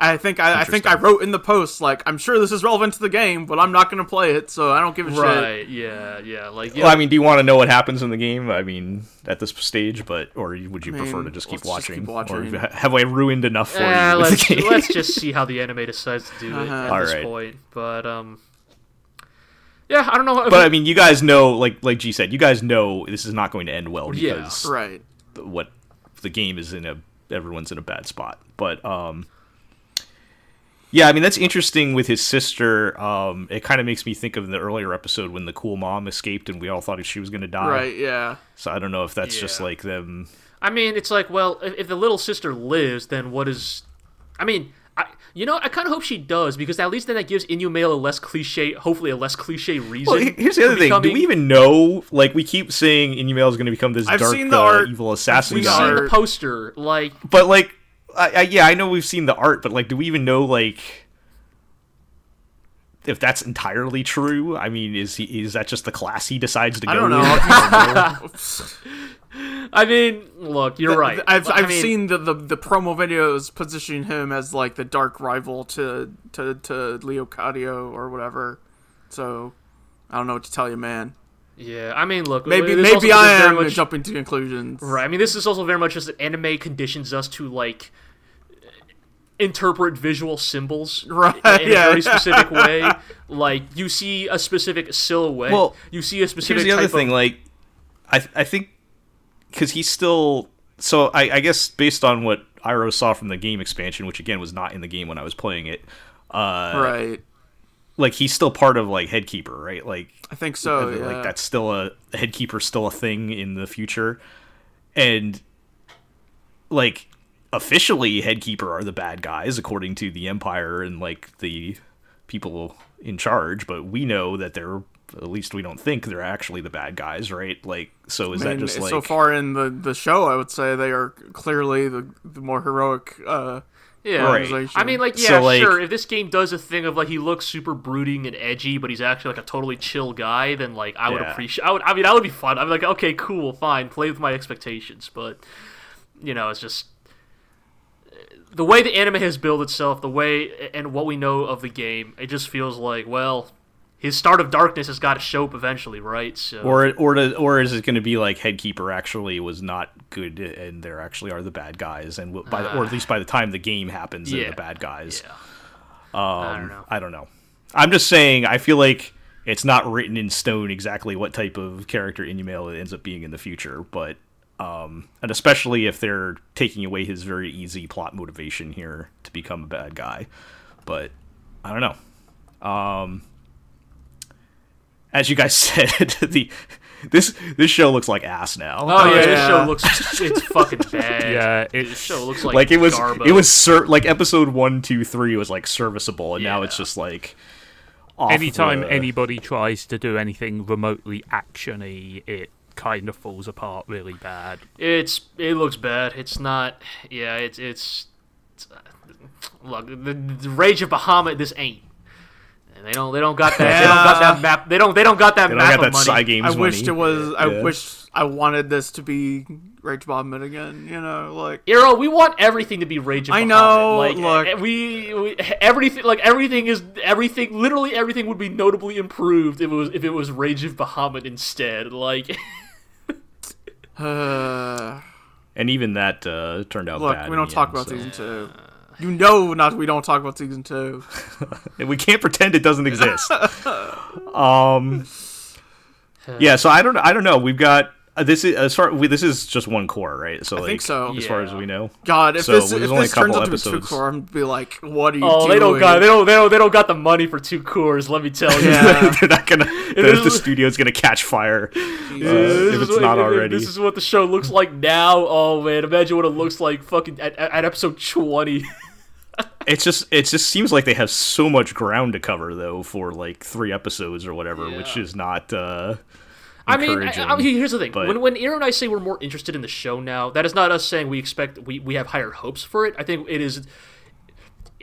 I think I, I, think I wrote in the post like I'm sure this is relevant to the game, but I'm not going to play it, so I don't give a right, shit. Right? Yeah, yeah. Like, yeah. well, I mean, do you want to know what happens in the game? I mean, at this stage, but or would you I mean, prefer to just keep watching? Just keep watching? Or have I ruined enough for yeah, you? Let's, let's just <laughs> see how the anime decides to do uh-huh. it at All this right. point. But um, yeah, I don't know. But we... I mean, you guys know, like like G said, you guys know this is not going to end well because yeah, right. What the game is in a everyone's in a bad spot, but um yeah, I mean that's interesting with his sister. Um, it kind of makes me think of the earlier episode when the cool mom escaped and we all thought she was going to die. Right. Yeah. So I don't know if that's yeah. just like them. I mean, it's like, well, if, if, the little sister lives, then what is? I mean, I You know, I kind of hope she does because at least then that gives Inumael a less cliche, hopefully a less cliche reason. Well, here's the other thing: becoming... do we even know? Like, we keep saying Inumael is going to become this I've dark, seen the uh, art. evil assassin we've guy. seen the poster, like, but like, I, I, yeah, I know we've seen the art, but like, do we even know like? If that's entirely true, I mean, is he is that just the class he decides to go? <laughs> I don't know. I mean, look, you're right. I've I I've mean, seen the, the the promo videos positioning him as like the dark rival to to to Leocadio or whatever. So I don't know what to tell you, man. Yeah, I mean, look, maybe maybe I am much, jumping to conclusions. Right. I mean, this is also very much just that anime conditions us to like interpret visual symbols <laughs> right, in yeah. a very specific way. <laughs> Like you see a specific silhouette. Well, you see a specific. Here's the other thing, of, like, I I think because he's still so I, I guess based on what Iro saw from the game expansion, which again was not in the game when I was playing it, uh, right? Like he's still part of like Headkeeper, right? Like I think so. like yeah. that's still a Headkeeper, still a thing in the future, and like officially Headkeeper are the bad guys according to the Empire and like the people in charge, but we know that they're at least we don't think they're actually the bad guys, right? Like, so is I mean, that just like so far in the the show? I would say they are clearly the the more heroic. Uh, yeah, Right. I mean, like, yeah, So, like- sure. If this game does a thing of like he looks super brooding and edgy, but he's actually like a totally chill guy, then like I would Yeah. appreciate. I would. I mean, that would be fun. I'm like, okay, cool, fine, play with my expectations, but you know, it's just the way the anime has built itself, the way and what we know of the game. It just feels like, well, his start of darkness has got to show up eventually, right? So, or or to, or is it going to be like Headkeeper actually was not good and there actually are the bad guys and by the, or at least by the time the game happens they're the bad guys. yeah. Um, I don't know. I don't know. I'm just saying. I feel like it's not written in stone exactly what type of character Inumael ends up being in the future, but um, and especially if they're taking away his very easy plot motivation here to become a bad guy. But I don't know. Um, as you guys <laughs> said, the this this show looks like ass now. Oh yeah, this show looks it's fucking <laughs> bad. Yeah, This show looks like like it was Garbo. it was ser- like episode one two three was like serviceable and now it's just like off anytime the- anybody tries to do anything remotely actiony, it kind of falls apart really bad. It's it looks bad. It's not. Yeah, it's it's. it's uh, look, the, the Rage of Bahamut. This ain't. And they don't. They don't got that. They don't got that map. They don't. They don't got that they don't map got that of money. side games I money. wished it was. I Yeah. wish I wanted this to be Rage Bombman again. You know, like Iro, we want everything to be Rage of I know, Like look. eh, we, we everything like everything is everything. Literally everything would be notably improved if it was if it was Rage of Bahamut instead. Like uh, <laughs> <sighs> and even that uh, turned out look, bad. we don't talk end, about so. season two. <laughs> You know, not we don't talk about season two. And <laughs> we can't pretend it doesn't exist. <laughs> um, yeah, so I don't, I don't know. We've got uh, this is as far we, this is just one core, right? So I like, think so. as far as we know. God, if So, this there's if only a this turns couple out to be two episodes. core, I'm gonna be like, what are you oh, doing? they don't got they don't they don't they don't got the money for two cores. Let me tell you. Yeah. They're not gonna. The, is- the studio's gonna catch fire uh, This if is it's what- not if- if already. This is what the show looks like now. Oh man, imagine what it looks like fucking at, at, at episode twenty. It's just it just seems like they have so much ground to cover though for like three episodes or whatever, which is not. uh I mean, I, encouraging, I mean, here's the thing: but- when when Aaron and I say we're more interested in the show now, that is not us saying we expect we, we have higher hopes for it. I think it is.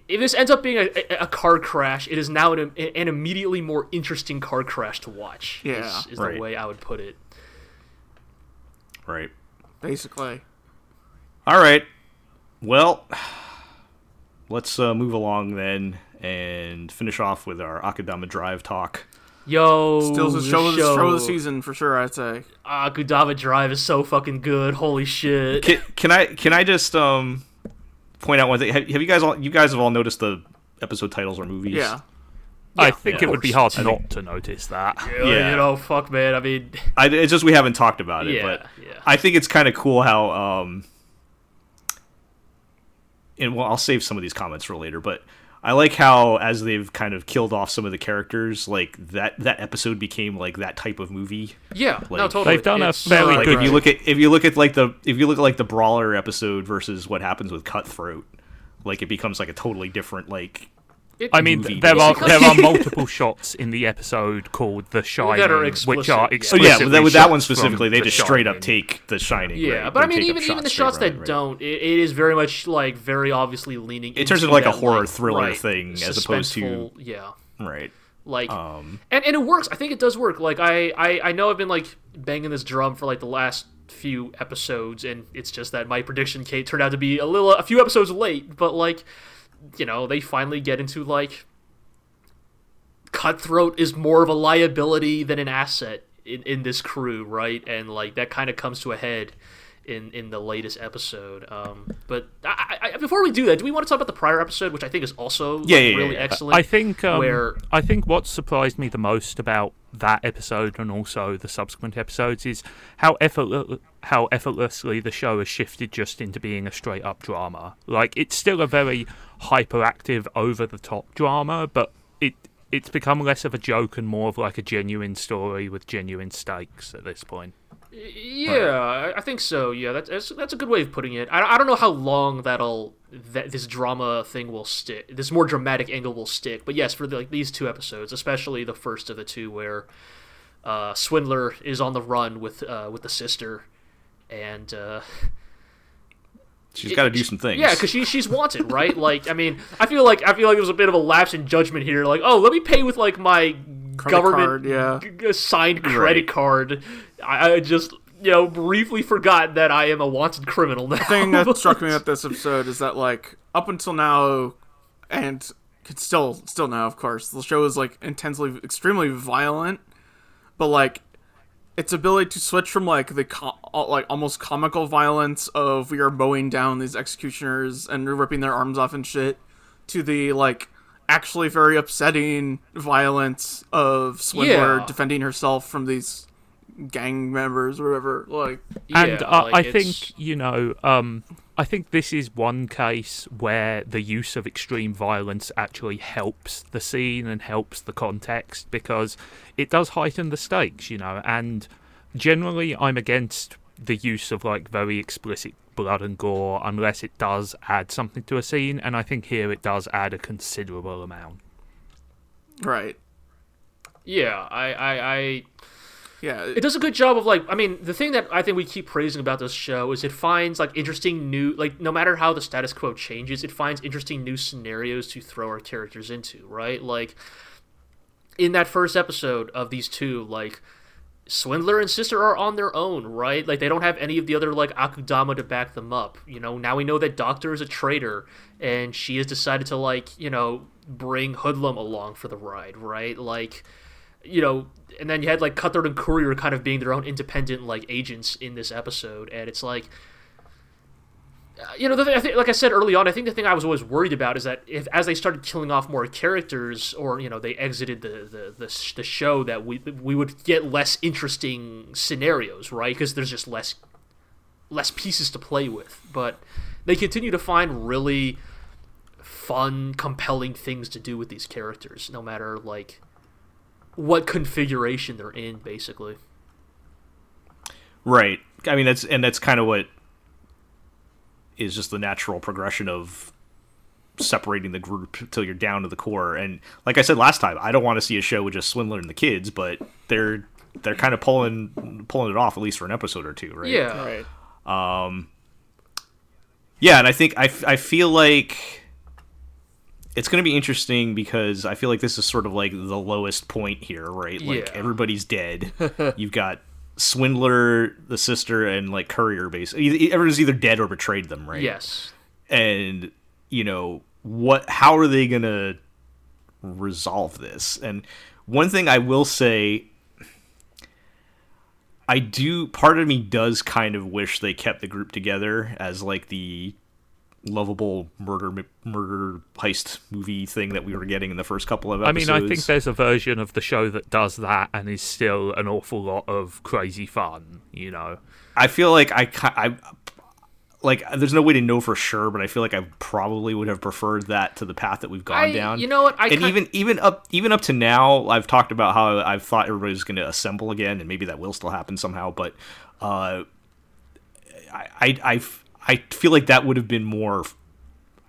If this ends up being a, a, a car crash, it is now an, an immediately more interesting car crash to watch. Yeah. is, is Right. the way I would put it. right. Basically, All right. Well, let's uh, move along then and finish off with our Akudama Drive talk. Yo, still the show, the show show of the season for sure. I'd say. Akudama Drive is so fucking good. Holy shit! Can, can I can I just um point out one thing? Have, have you guys all you guys have all noticed the episode titles or movies? Yeah. I think yeah, it would be hard course. not to notice that. Yeah. you know, fuck, man. I mean, I, it's just we haven't talked about it, <laughs> Yeah, but yeah. I think it's kind of cool how um and well I'll save some of these comments for later, but I like how as they've kind of killed off some of the characters, like that that episode became like that type of movie. yeah, no, totally. They've done a It's- very uh, Like good if you look at if you look at like the if you look at like the brawler episode versus what happens with Cutthroat, Like it becomes like a totally different like it, I mean, there are there are <laughs> multiple shots in the episode called "The Shining," that are which are explicitly. Oh yeah, with that one specifically, they just straight up take The Shining. Yeah, right? but I mean, even even the shots that right. don't, it, it is very much like very obviously leaning. It turns into like a horror like, thriller right, thing as opposed to yeah, right. Like, um, and and it works. I think it does work. Like, I I I know I've been like banging this drum for like the last few episodes, and it's just that my prediction, Kate, turned out to be a little a few episodes late. But like, you know, they finally get into like Cutthroat is more of a liability than an asset in, in this crew, right? And like that kind of comes to a head in in the latest episode. Um, but I, I, before we do that, do we want to talk about the prior episode, which I think is also yeah, yeah really yeah, excellent? I think um, where I think what surprised me the most about that episode and also the subsequent episodes is how effort how effortlessly the show has shifted just into being a straight up drama. Like it's still a very hyperactive, over the top drama, but it it's become less of a joke and more of like a genuine story with genuine stakes at this point. Yeah, I think so. Yeah, that's that's, a good way of putting it. I, I don't know how long that'll that this drama thing will stick. This more dramatic angle will stick. But yes, for the, like these two episodes, especially the first of the two, where uh, Swindler is on the run with uh, with the sister, and uh, She's got to do some things. Yeah, because she she's wanted, right? like, I mean, I feel like I feel like there was a bit of a lapse in judgment here. Like, oh, let me pay with like my credit government card, yeah. g- signed credit right. card. I, I, just you know briefly forgot that I am a wanted criminal now. The thing that <laughs> struck me about this episode is that like up until now, and still still now, of course, the show is like intensely, extremely violent, but like its ability to switch from like the co- like almost comical violence of we are mowing down these executioners and ripping their arms off and shit to the like actually very upsetting violence of Swindler yeah. defending herself from these gang members or whatever like and yeah, uh, like I it's... think you know um I think this is one case where the use of extreme violence actually helps the scene and helps the context because it does heighten the stakes, you know. And generally, I'm against the use of like very explicit blood and gore unless it does add something to a scene, and I think here it does add a considerable amount. Right. Yeah, I, I, I yeah. It does a good job of like i mean the thing that i think we keep praising about this show is it finds like interesting new like no matter how the status quo changes it finds interesting new scenarios to throw our characters into right? Like in that first episode of these two like swindler and sister are on their own right? Like they don't have any of the other like akudama to back them up you know? Now we know that doctor is a traitor and she has decided to like you know bring hoodlum along for the ride right? Like you know, and then you had like Cutthroat and Courier kind of being their own independent like agents in this episode, and it's like, uh, you know, the thing, I think, like I said early on, I think the thing I was always worried about is that if as they started killing off more characters, or you know, they exited the the the, the show, that we we would get less interesting scenarios, right? Because there's just less less pieces to play with, but they continue to find really fun, compelling things to do with these characters, no matter like what configuration they're in, basically. Right. I mean, that's and that's kind of what is just the natural progression of separating the group until you're down to the core. And like I said last time, I don't want to see a show with just Swindler and the kids, but they're they're kind of pulling pulling it off at least for an episode or two, right? Yeah. Right. Um. Yeah, and I think I, I feel like it's going to be interesting because I feel like this is sort of like the lowest point here, right? Like yeah. everybody's dead. <laughs> You've got Swindler, the sister, and like Courier. Basically, everyone's either dead or betrayed them, right? Yes. And you know what? How are they going to resolve this? And one thing I will say. I do. Part of me does kind of wish they kept the group together as like the lovable murder murder heist movie thing that we were getting in the first couple of episodes. I mean, I think there's a version of the show that does that and is still an awful lot of crazy fun. You know, I feel like I I like there's no way to know for sure, but I feel like I probably would have preferred that to the path that we've gone I, down. You know what? I and even even up even up to now, I've talked about how I've thought everybody's going to assemble again, and maybe that will still happen somehow. But uh, I I I I feel like that would have been more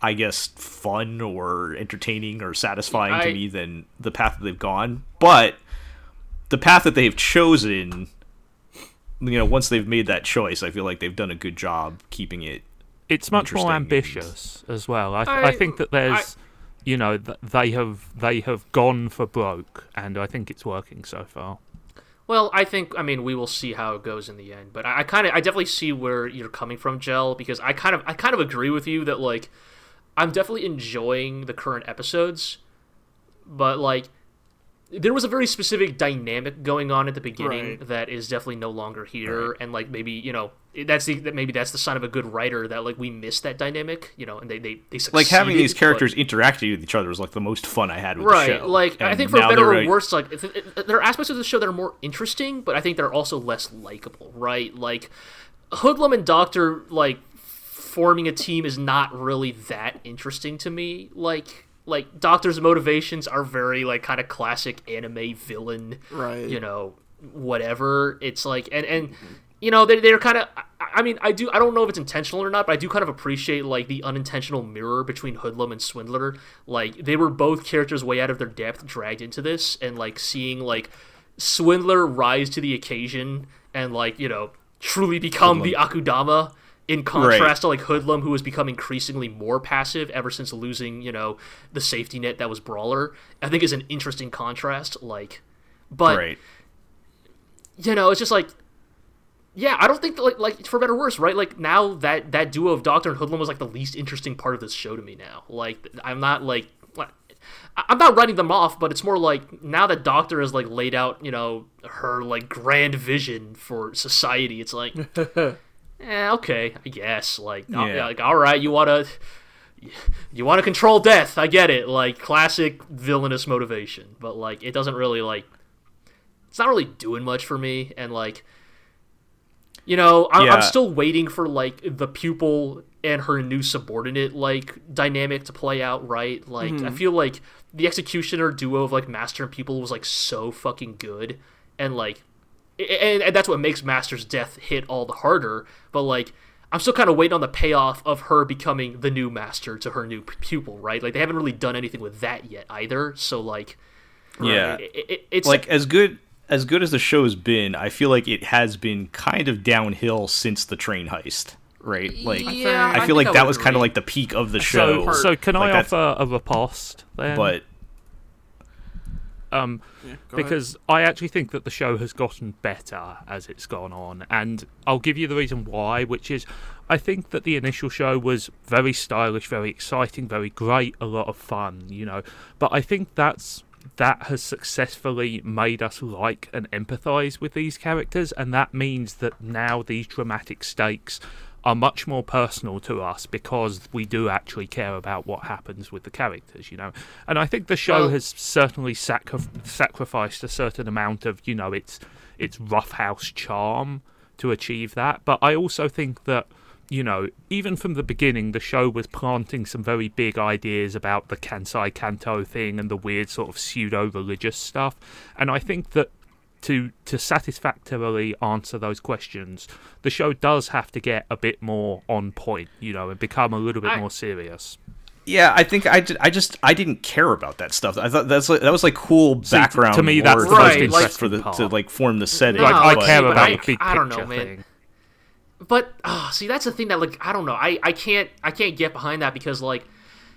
I guess fun or entertaining or satisfying I, to me than the path that they've gone. But the path that they've chosen, you know, once they've made that choice, I feel like they've done a good job keeping it. It's much more ambitious and... as well. I, I, I, think that there's, you know, they have they have gone for broke, and I think it's working so far. Well, I think I mean we will see how it goes in the end, but I, I kind of I definitely see where you're coming from, Gel, because I kind of I kind of agree with you that like I'm definitely enjoying the current episodes, but like there was a very specific dynamic going on at the beginning right. that is definitely no longer here right. and like maybe you know that's the that maybe that's the sign of a good writer that like we missed that dynamic you know and they they, they like having these characters but... interacting with each other was like the most fun i had with right. the show Right. like and i think for better or worse like it, it, there are aspects of the show that are more interesting but i think they're also less likable right like hoodlum and doctor like forming a team is not really that interesting to me like like Doctor's motivations are very like kind of classic anime villain, right? You know, whatever. It's like and and you know they they're kind of. I mean, I do. I don't know if it's intentional or not, but I do kind of appreciate like the unintentional mirror between Hoodlum and Swindler. Like they were both characters way out of their depth, dragged into this, and like seeing like Swindler rise to the occasion and like you know truly become Hoodlum. the Akudama in contrast right. to like Hoodlum, who has become increasingly more passive ever since losing, you know, the safety net that was Brawler, I think is an interesting contrast. Like, but right. you know, it's just like, yeah, I don't think that, like like for better or worse, right? Like now that that duo of Doctor and Hoodlum was like the least interesting part of this show to me. Now, like I'm not like. I'm not writing them off, but it's more like now that Doctor has like laid out, you know, her like grand vision for society. It's like, <laughs> eh, okay, I guess. Like, yeah. like all right, you want to you want to control death. I get it. Like classic villainous motivation, but like it doesn't really like it's not really doing much for me and like you know, I'm, yeah. I'm still waiting for like the pupil and her new subordinate like dynamic to play out right. Like mm-hmm. I feel like the executioner duo of like master and pupil was like so fucking good and like and, and that's what makes Master's death hit all the harder. But like, I'm still kind of waiting on the payoff of her becoming the new master to her new pupil, right? Like they haven't really done anything with that yet either. So like, yeah, right, it, it, it's like as good as good as the show's been. I feel like it has been kind of downhill since the train heist. Right, like yeah, I feel I like that was kind of like the peak of the show. So, so can like I offer a riposte then? But um, yeah, because ahead. I actually think that the show has gotten better as it's gone on, and I'll give you the reason why, which is I think that the initial show was very stylish, very exciting, very great, a lot of fun, you know. But I think that's that has successfully made us like and empathize with these characters, and that means that now these dramatic stakes are much more personal to us because we do actually care about what happens with the characters, you know. And I think the show well, has certainly sacri- sacrificed a certain amount of, you know, its its roughhouse charm to achieve that. But I also think that you know, even from the beginning, the show was planting some very big ideas about the Kansai Kanto thing and the weird sort of pseudo religious stuff. And I think that to to satisfactorily answer those questions, the show does have to get a bit more on point, you know, and become a little bit I, more serious. Yeah, I think I, I just I didn't care about that stuff. I thought that's like, that was like cool background. See, to, to me, that's the right, most like, for the part. to like form the setting. No, like, I care about I, the big I, don't know, man. Thing. But oh, see, that's the thing that like I don't know. I I can't I can't get behind that because like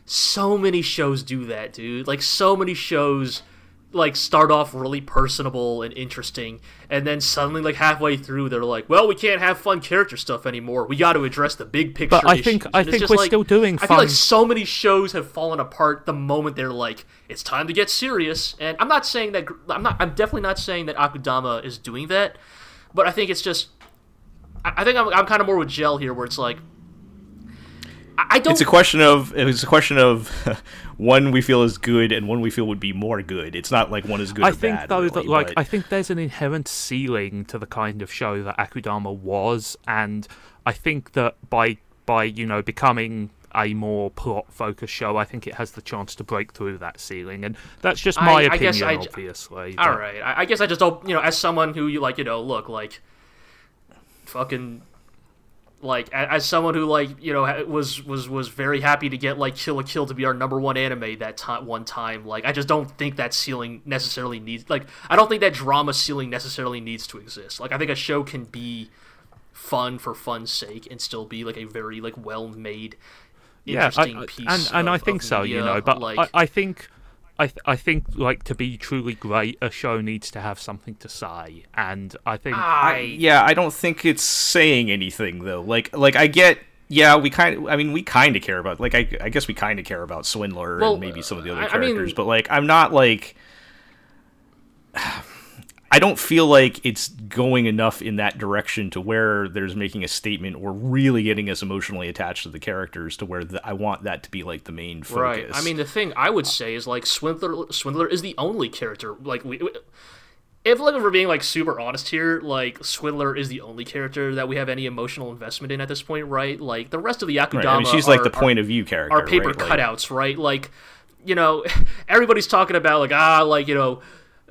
so many shows do that, dude. Like so many shows like start off really personable and interesting and then suddenly like halfway through they're like well we can't have fun character stuff anymore. We got to address the big picture but i issues. think i think we're like, still doing i feel like so many shows have fallen apart the moment they're like it's time to get serious. And i'm not saying that i'm not i'm definitely not saying that akudama is doing that but i think it's just i, think i'm, I'm kind of more with gel here where it's like I don't. It's a question of it's a question of <laughs> one we feel is good and one we feel would be more good. It's not like one is good. I think bad, though really, that like but... I think there's an inherent ceiling to the kind of show that Akudama was, and I think that by by you know becoming a more plot focused show, I think it has the chance to break through that ceiling, and that's just my I, opinion, I obviously. All but... right, I, I guess I just don't, you know, as someone who you like, you know, look like fucking like as someone who like you know was was was very happy to get like Kill la Kill to be our number one anime that time one time like I just don't think that ceiling necessarily needs like I don't think that drama ceiling necessarily needs to exist like I think a show can be fun for fun's sake and still be like a very like well made interesting yeah, I, piece and and of, I think so media. you know but like, I, I think I, th- I think like to be truly great, a show needs to have something to say, and I think I, yeah, I don't think it's saying anything though. Like like I get yeah, we kind of I mean we kind of care about like I, I guess we kind of care about Swindler well, and maybe some of the other I, characters, I mean, but like I'm not like <sighs> I don't feel like it's going enough in that direction to where there's making a statement or really getting us emotionally attached to the characters to where the, I want that to be like the main focus. Right. I mean, the thing I would say is like Swindler. Swindler is the only character like we. If like if we're being like super honest here, like Swindler is the only character that we have any emotional investment in at this point, right? Like the rest of the Akudama, right. I mean, she's are, like the point of view character, are paper right? cutouts, like... right? Like, you know, <laughs> everybody's talking about like ah, like you know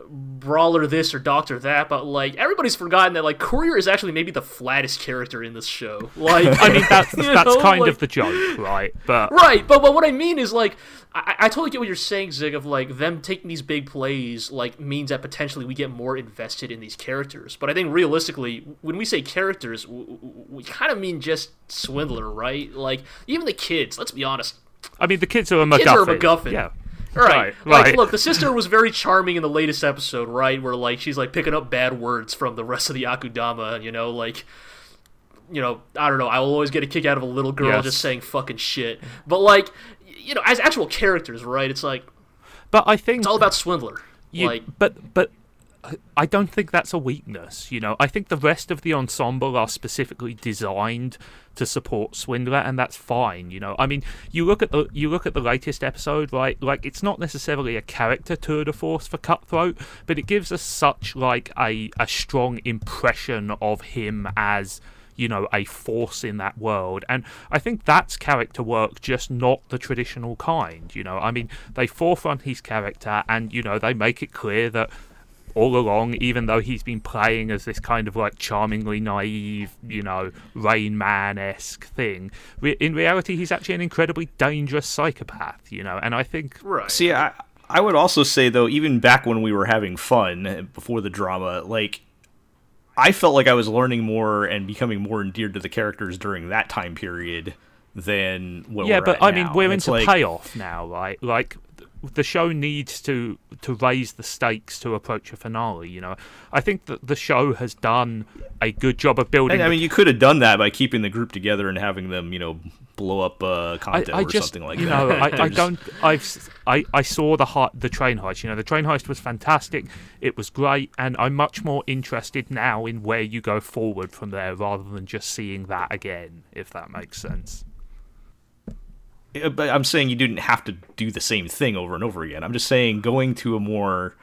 brawler this or doctor that, but like everybody's forgotten that like Courier is actually maybe the flattest character in this show. Like I mean that's <laughs> that's know, kind like, of the joke, right? But right, but but what I mean is like I, I totally get what you're saying, Zig. Of like them taking these big plays like means that potentially we get more invested in these characters. But I think realistically, when we say characters, we, we kind of mean just Swindler, right? Like even the kids. Let's be honest. I mean, the kids are a MacGuffin. Kids are a MacGuffin. Yeah. Right. right. Like, look, the sister was very charming in the latest episode, right? Where like she's like picking up bad words from the rest of the Akudama, you know, like you know, I don't know, I will always get a kick out of a little girl yes. just saying fucking shit. But like, you know, as actual characters, right? It's like But I think it's all about Swindler. You, like but but I don't think that's a weakness. You know, I think the rest of the ensemble are specifically designed to support Swindler, and that's fine. You know, I mean, you look at the you look at the latest episode, right? Like, it's not necessarily a character tour de force for Cutthroat, but it gives us such like a a strong impression of him as you know a force in that world and i think that's character work just not the traditional kind you know i mean they forefront his character and you know they make it clear that all along, even though he's been playing as this kind of like charmingly naive, you know, Rain Man esque thing, in reality, he's actually an incredibly dangerous psychopath, you know, and I think. Right. See, I, I would also say, though, even back when we were having fun eh, before the drama, like, I felt like I was learning more and becoming more endeared to the characters during that time period than what yeah, but I now. mean, we're into like, payoff now, right? Like the show needs to to raise the stakes to approach a finale. You know, I think that the show has done a good job of building. I mean, you could have done that by keeping the group together and having them, you know, blow up uh, content I, I or just, something like you that. know, I, <laughs> I, don't. I've I, I saw the the train heist. You know, the train heist was fantastic. It was great, and I'm much more interested now in where you go forward from there, rather than just seeing that again. If that makes sense. Uh, but I'm saying you didn't have to do the same thing over and over again. I'm just saying going to a more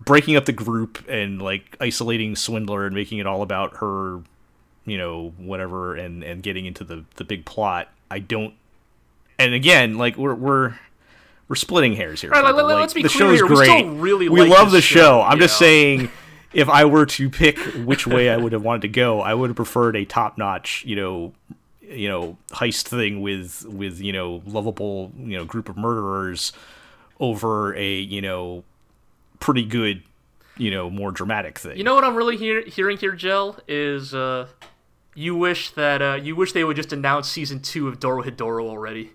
breaking up the group and like isolating Swindler and making it all about her, you know, whatever, and and getting into the the big plot. I don't. And again, like we're we're we're splitting hairs here. Right, like, like, let's be the clear show's great. We, really we like love the show. show. I'm just saying, if I were to pick which way I would have wanted to go, I would have preferred a top notch, you know, you know heist thing with with you know lovable you know group of murderers over a you know pretty good you know more dramatic thing. You know what I'm really hear- hearing here, Jel, is uh, you wish that uh, you wish they would just announce season two of Dorohedoro already.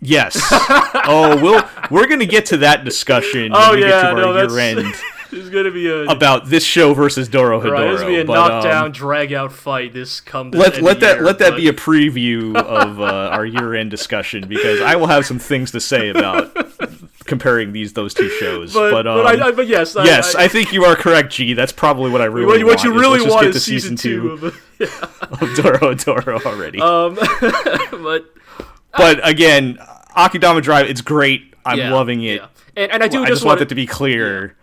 Yes. <laughs> oh, we'll we're gonna get to that discussion <laughs> oh, when we yeah, get to no, our year end. There's gonna be a about this show versus Dorohedoro. Right, there's gonna be a but, knockdown, um, drag out fight. This comes let let that year, let but... that be a preview of uh, our year end discussion because I will have some things to say about comparing these those two shows. But but, um, but, I, but yes, yes, I, I, think you are correct, G. That's probably what I really what, want. What you really is want is season, season two, of, <laughs> yeah. of Dorohedoro already. Um, <laughs> but but again, Akudama Drive, it's great. I'm yeah, loving it. Yeah. And, and I do I just, just want it to be clear.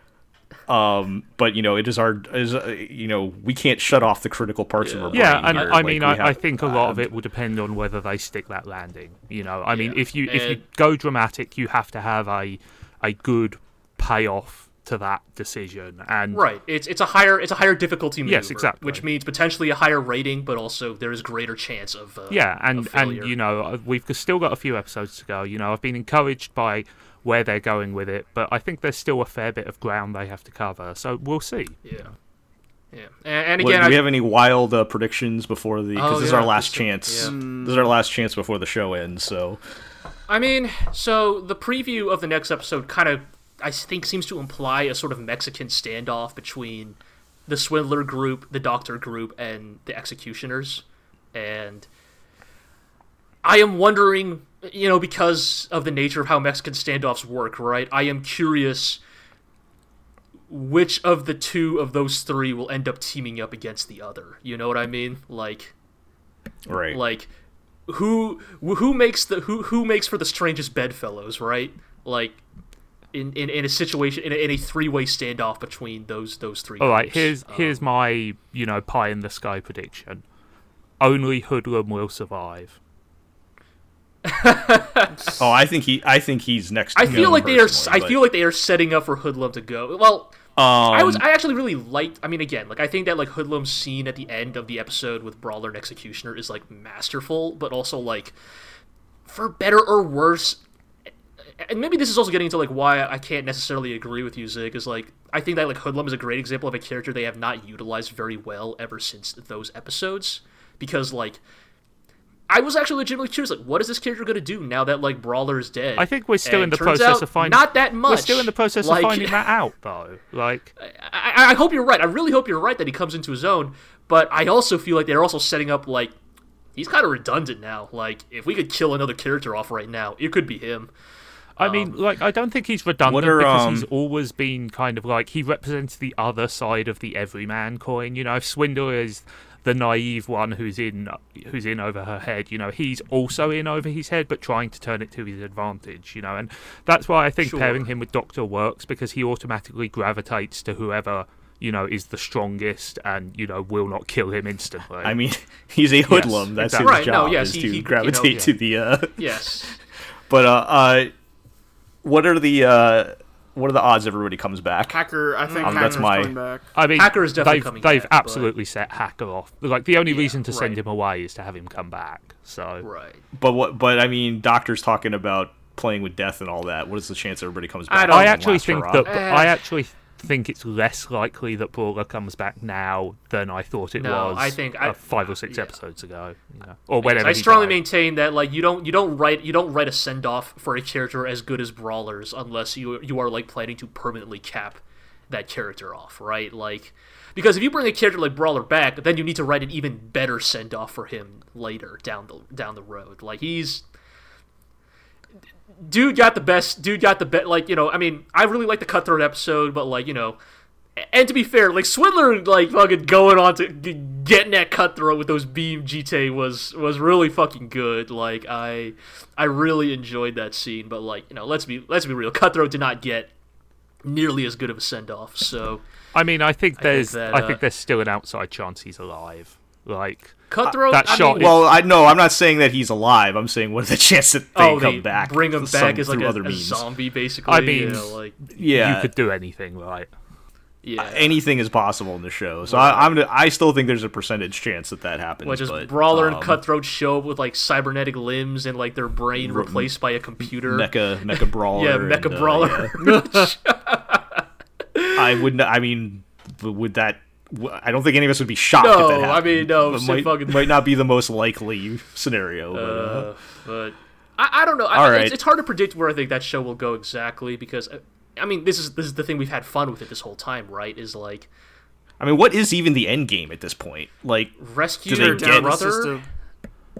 Um, but you know, it is our is uh, you know we can't shut off the critical parts yeah. of our yeah, and here. I like, mean, I, have, I, think a lot uh, of it will depend on whether they stick that landing. You know, I mean, yeah. if you if you go dramatic, you have to have a a good payoff to that decision. And right, it's it's a higher it's a higher difficulty maneuver, yes, exactly, which means potentially a higher rating, but also there is greater chance of uh, yeah, and and you know uh, we've still got a few episodes to go. You know, I've been encouraged by where they're going with it, but I think there's still a fair bit of ground they have to cover. So we'll see. Yeah. Yeah, and, and again, what, do we have any wild uh, predictions before the? Because oh, this yeah, is our last chance. Yeah. This is our last chance before the show ends. So, I mean, so the preview of the next episode kind of, I think, seems to imply a sort of Mexican standoff between the Swindler group, the Doctor group, and the Executioners, and I am wondering, you know, because of the nature of how Mexican standoffs work, right? I am curious which of the two of those three will end up teaming up against the other. You know what I mean? Like, right? Like, who who makes the who who makes for the strangest bedfellows, right? Like, in, in, in a situation in a, in a three way standoff between those those three. All right, here's um, here's my you know pie in the sky prediction. Only Hoodlum will survive. <laughs> oh, I think he. I think he's next. I feel like they are. I feel like they are setting up for Hoodlum to go. Well, um, I was. I actually really liked. I mean, again, like I think that like Hoodlum's scene at the end of the episode with Brawler and Executioner is like masterful, but also like for better or worse. And maybe this is also getting into like why I can't necessarily agree with you, Zigg. Is like I think that like Hoodlum is a great example of a character they have not utilized very well ever since those episodes, because like I was actually legitimately curious, like, what is this character going to do now that like Brawler is dead? I think we're still and in the process of finding not that much. We're still in the process like, of finding that <laughs> out, though. Like, I, I, hope you're right. I really hope you're right that he comes into his own. But I also feel like they're also setting up like he's kind of redundant now. Like, if we could kill another character off right now, it could be him. I um, mean, like, I don't think he's redundant are, because um, he's always been kind of like he represents the other side of the everyman coin. You know, if Swindler is the naive one who's in who's in over her head. You know, he's also in over his head, but trying to turn it to his advantage. You know, and that's why I think sure. pairing him with Doctor works because he automatically gravitates to whoever you know is the strongest and you know will not kill him instantly. I mean, <laughs> he's a hoodlum. Yes, That's exactly. his right, job no, yes, is he, to he, gravitate you know, yeah. to the. Uh... Yes. <laughs> but uh, uh, what are the uh what are the odds everybody comes back? Hacker, I think um, that's my. Coming back. I mean, Hacker is definitely they've, coming They've back, absolutely but... set Hacker off. Like the only yeah, reason to send him away is to have him come back. So right. But what? But I mean, Doctor's talking about playing with death and all that. What is the chance everybody comes back? I, I actually think that. I actually think it's less likely that Brawler comes back now than I thought it no, was. I think uh, I, five or uh, six yeah. episodes ago, you know, or whenever. I strongly died. maintain that like you don't you don't write you don't write a send off for a character as good as Brawlers unless you you are like planning to permanently cap that character off, right? Like because if you bring a character like Brawler back, then you need to write an even better send off for him later down the down the road. Like he's dude got the best. Dude got the best. Like you know, I mean, I really like the cutthroat episode, but like you know, and to be fair, like Swindler, like fucking going on to getting that cutthroat with those beam GT was was really fucking good. Like I, I really enjoyed that scene. But like you know, let's be let's be real, cutthroat did not get nearly as good of a send off. So. I mean, I think there's, I think, that, uh, I think there's still an outside chance he's alive. Like Cutthroat. that shot. Mean, well, I know I'm not saying that he's alive. I'm saying what are the <laughs> chances that they oh, come they back? Bring him back as like a, a, zombie, basically. I mean, you know, like yeah, you could do anything, right? Yeah, uh, anything is possible in the show. So right. I, am I still think there's a percentage chance that that happens. Which is but, Brawler um, and Cutthroat show up with like cybernetic limbs and like their brain re- replaced by a computer. Mecha Mecha <laughs> Brawler. yeah, Mecha and, uh, Brawler. Uh, yeah. <laughs> I wouldn't. I mean, would that I don't think any of us would be shocked. No, if that I mean no. It might, fucking... might not be the most likely scenario, but, uh, uh, but I, I, don't know. I, right. it's, it's, hard to predict where I think that show will go exactly because uh, I mean this is this is the thing we've had fun with it this whole time, right? Is like, I mean, what is even the end game at this point? Like, rescue their get, brother.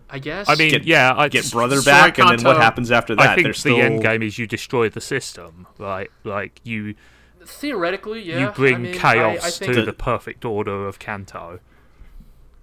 I guess. I mean, get, yeah, I get brother back, and then what happens after that? I think the still... end game is you destroy the system, right? Like you Theoretically, yeah. You bring I mean, chaos I, I to the, the perfect order of Kanto.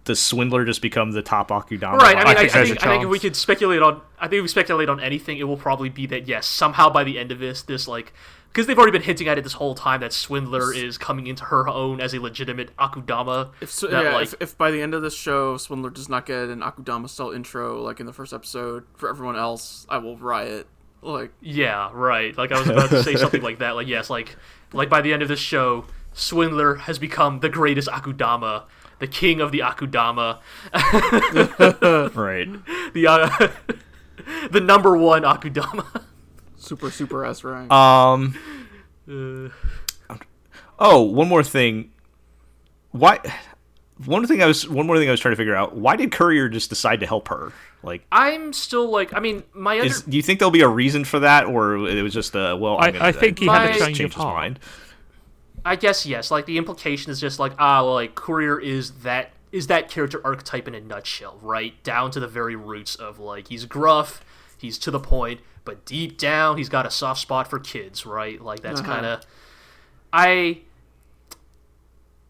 Does Swindler just become the top Akudama? Right. I mean, I, think, I think, I think if we could speculate on, I think if we speculate on anything, it will probably be that yes, somehow by the end of this, this like, because they've already been hinting at it this whole time that Swindler is coming into her own as a legitimate Akudama. If that, yeah, like, if, if, by the end of this show Swindler does not get an Akudama style intro like in the first episode for everyone else, I will riot. Like yeah, right. Like I was about to say something like that. Like yes, like like by the end of this show, Swindler has become the greatest Akudama, the king of the Akudama. <laughs> right. The uh, <laughs> the number one Akudama. Super super S rank. Um. Uh, oh, one more thing. Why? One thing I was one more thing I was trying to figure out. Why did Courier just decide to help her? Like, I'm still like, I mean, my is, do you think there'll be a reason for that, or it was just a well? I, gonna, I think he had to change his mind. I guess yes. Like the implication is just like ah, well, like Courier is that is that character archetype in a nutshell, right? Down to the very roots of like he's gruff, he's to the point, but deep down he's got a soft spot for kids, right? Like that's uh-huh. kind of I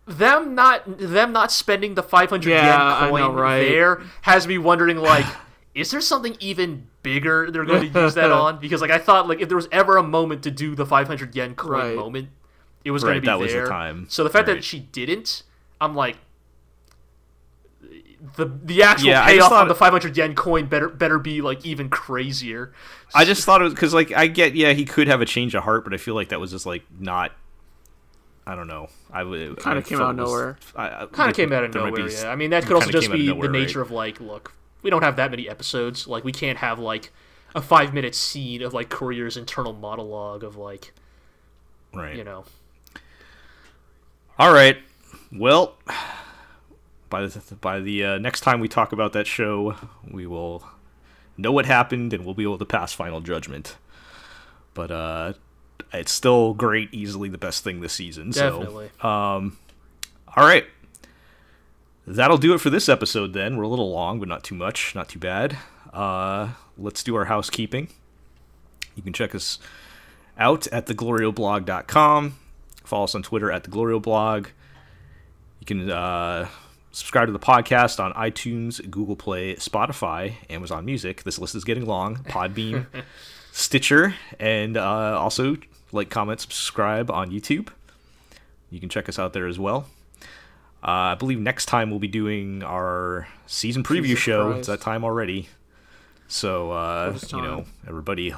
them not them not spending the 500 yeah, yen coin know, right? there has me wondering like <sighs> is there something even bigger they're going <laughs> to use that on because like i thought like if there was ever a moment to do the 500 yen coin right. moment it was right, going to be that there. was the time so the fact right. that she didn't i'm like the the actual yeah, payoff on the 500 yen coin better better be like even crazier i just thought it was because like i get yeah he could have a change of heart but i feel like that was just like not I don't know. I would kind of came out of nowhere. Kind of came out of nowhere. Yeah, I mean that could also just be nowhere, the nature right? of like, look, we don't have that many episodes. Like we can't have like a five minute scene of like Courier's internal monologue of like, right? You know. All right. Well, by the by the uh, next time we talk about that show, we will know what happened and we'll be able to pass final judgment. But uh, it's still great, easily the best thing this season. Definitely. So, um, all right. That'll do it for this episode then. We're a little long, but not too much, not too bad. Uh, let's do our housekeeping. You can check us out at theglorioblog.com. Follow us on Twitter at theglorioblog. You can uh, subscribe to the podcast on iTunes, Google Play, Spotify, Amazon Music. This list is getting long. Podbean, <laughs> Stitcher, and uh, also like, comment, subscribe on YouTube. You can check us out there as well. Uh, I believe next time we'll be doing our season preview Jesus show. Christ. It's that time already. So uh, you know, everybody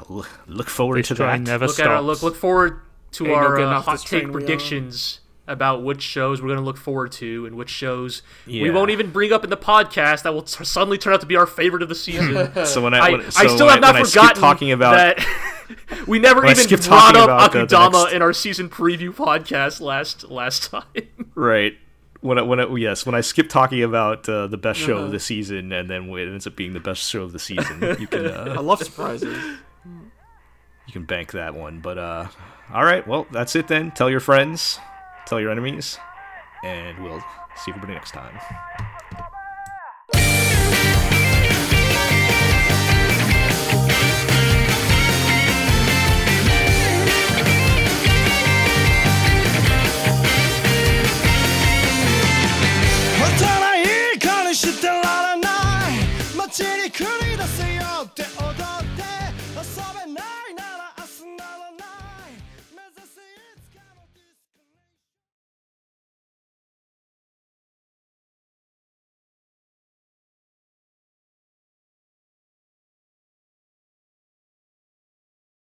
look forward this to that. Never look stops. at our, look look forward to Ain't our no uh, hot take predictions about which shows we're going to look forward to and which shows yeah. we won't even bring up in the podcast that will t- suddenly turn out to be our favorite of the season. <laughs> <laughs> so when I, when, I, so I still have not forgotten talking about that <laughs> we never even brought up Akudama next... in our season preview podcast last last time. Right. When I, when I, yes, when I skip talking about uh, the best show uh-huh. of the season and then it ends up being the best show of the season, you can. Uh, I love surprises. You can bank that one, but uh, all right. Well, that's it then. Tell your friends tell your enemies, and we'll see everybody next time.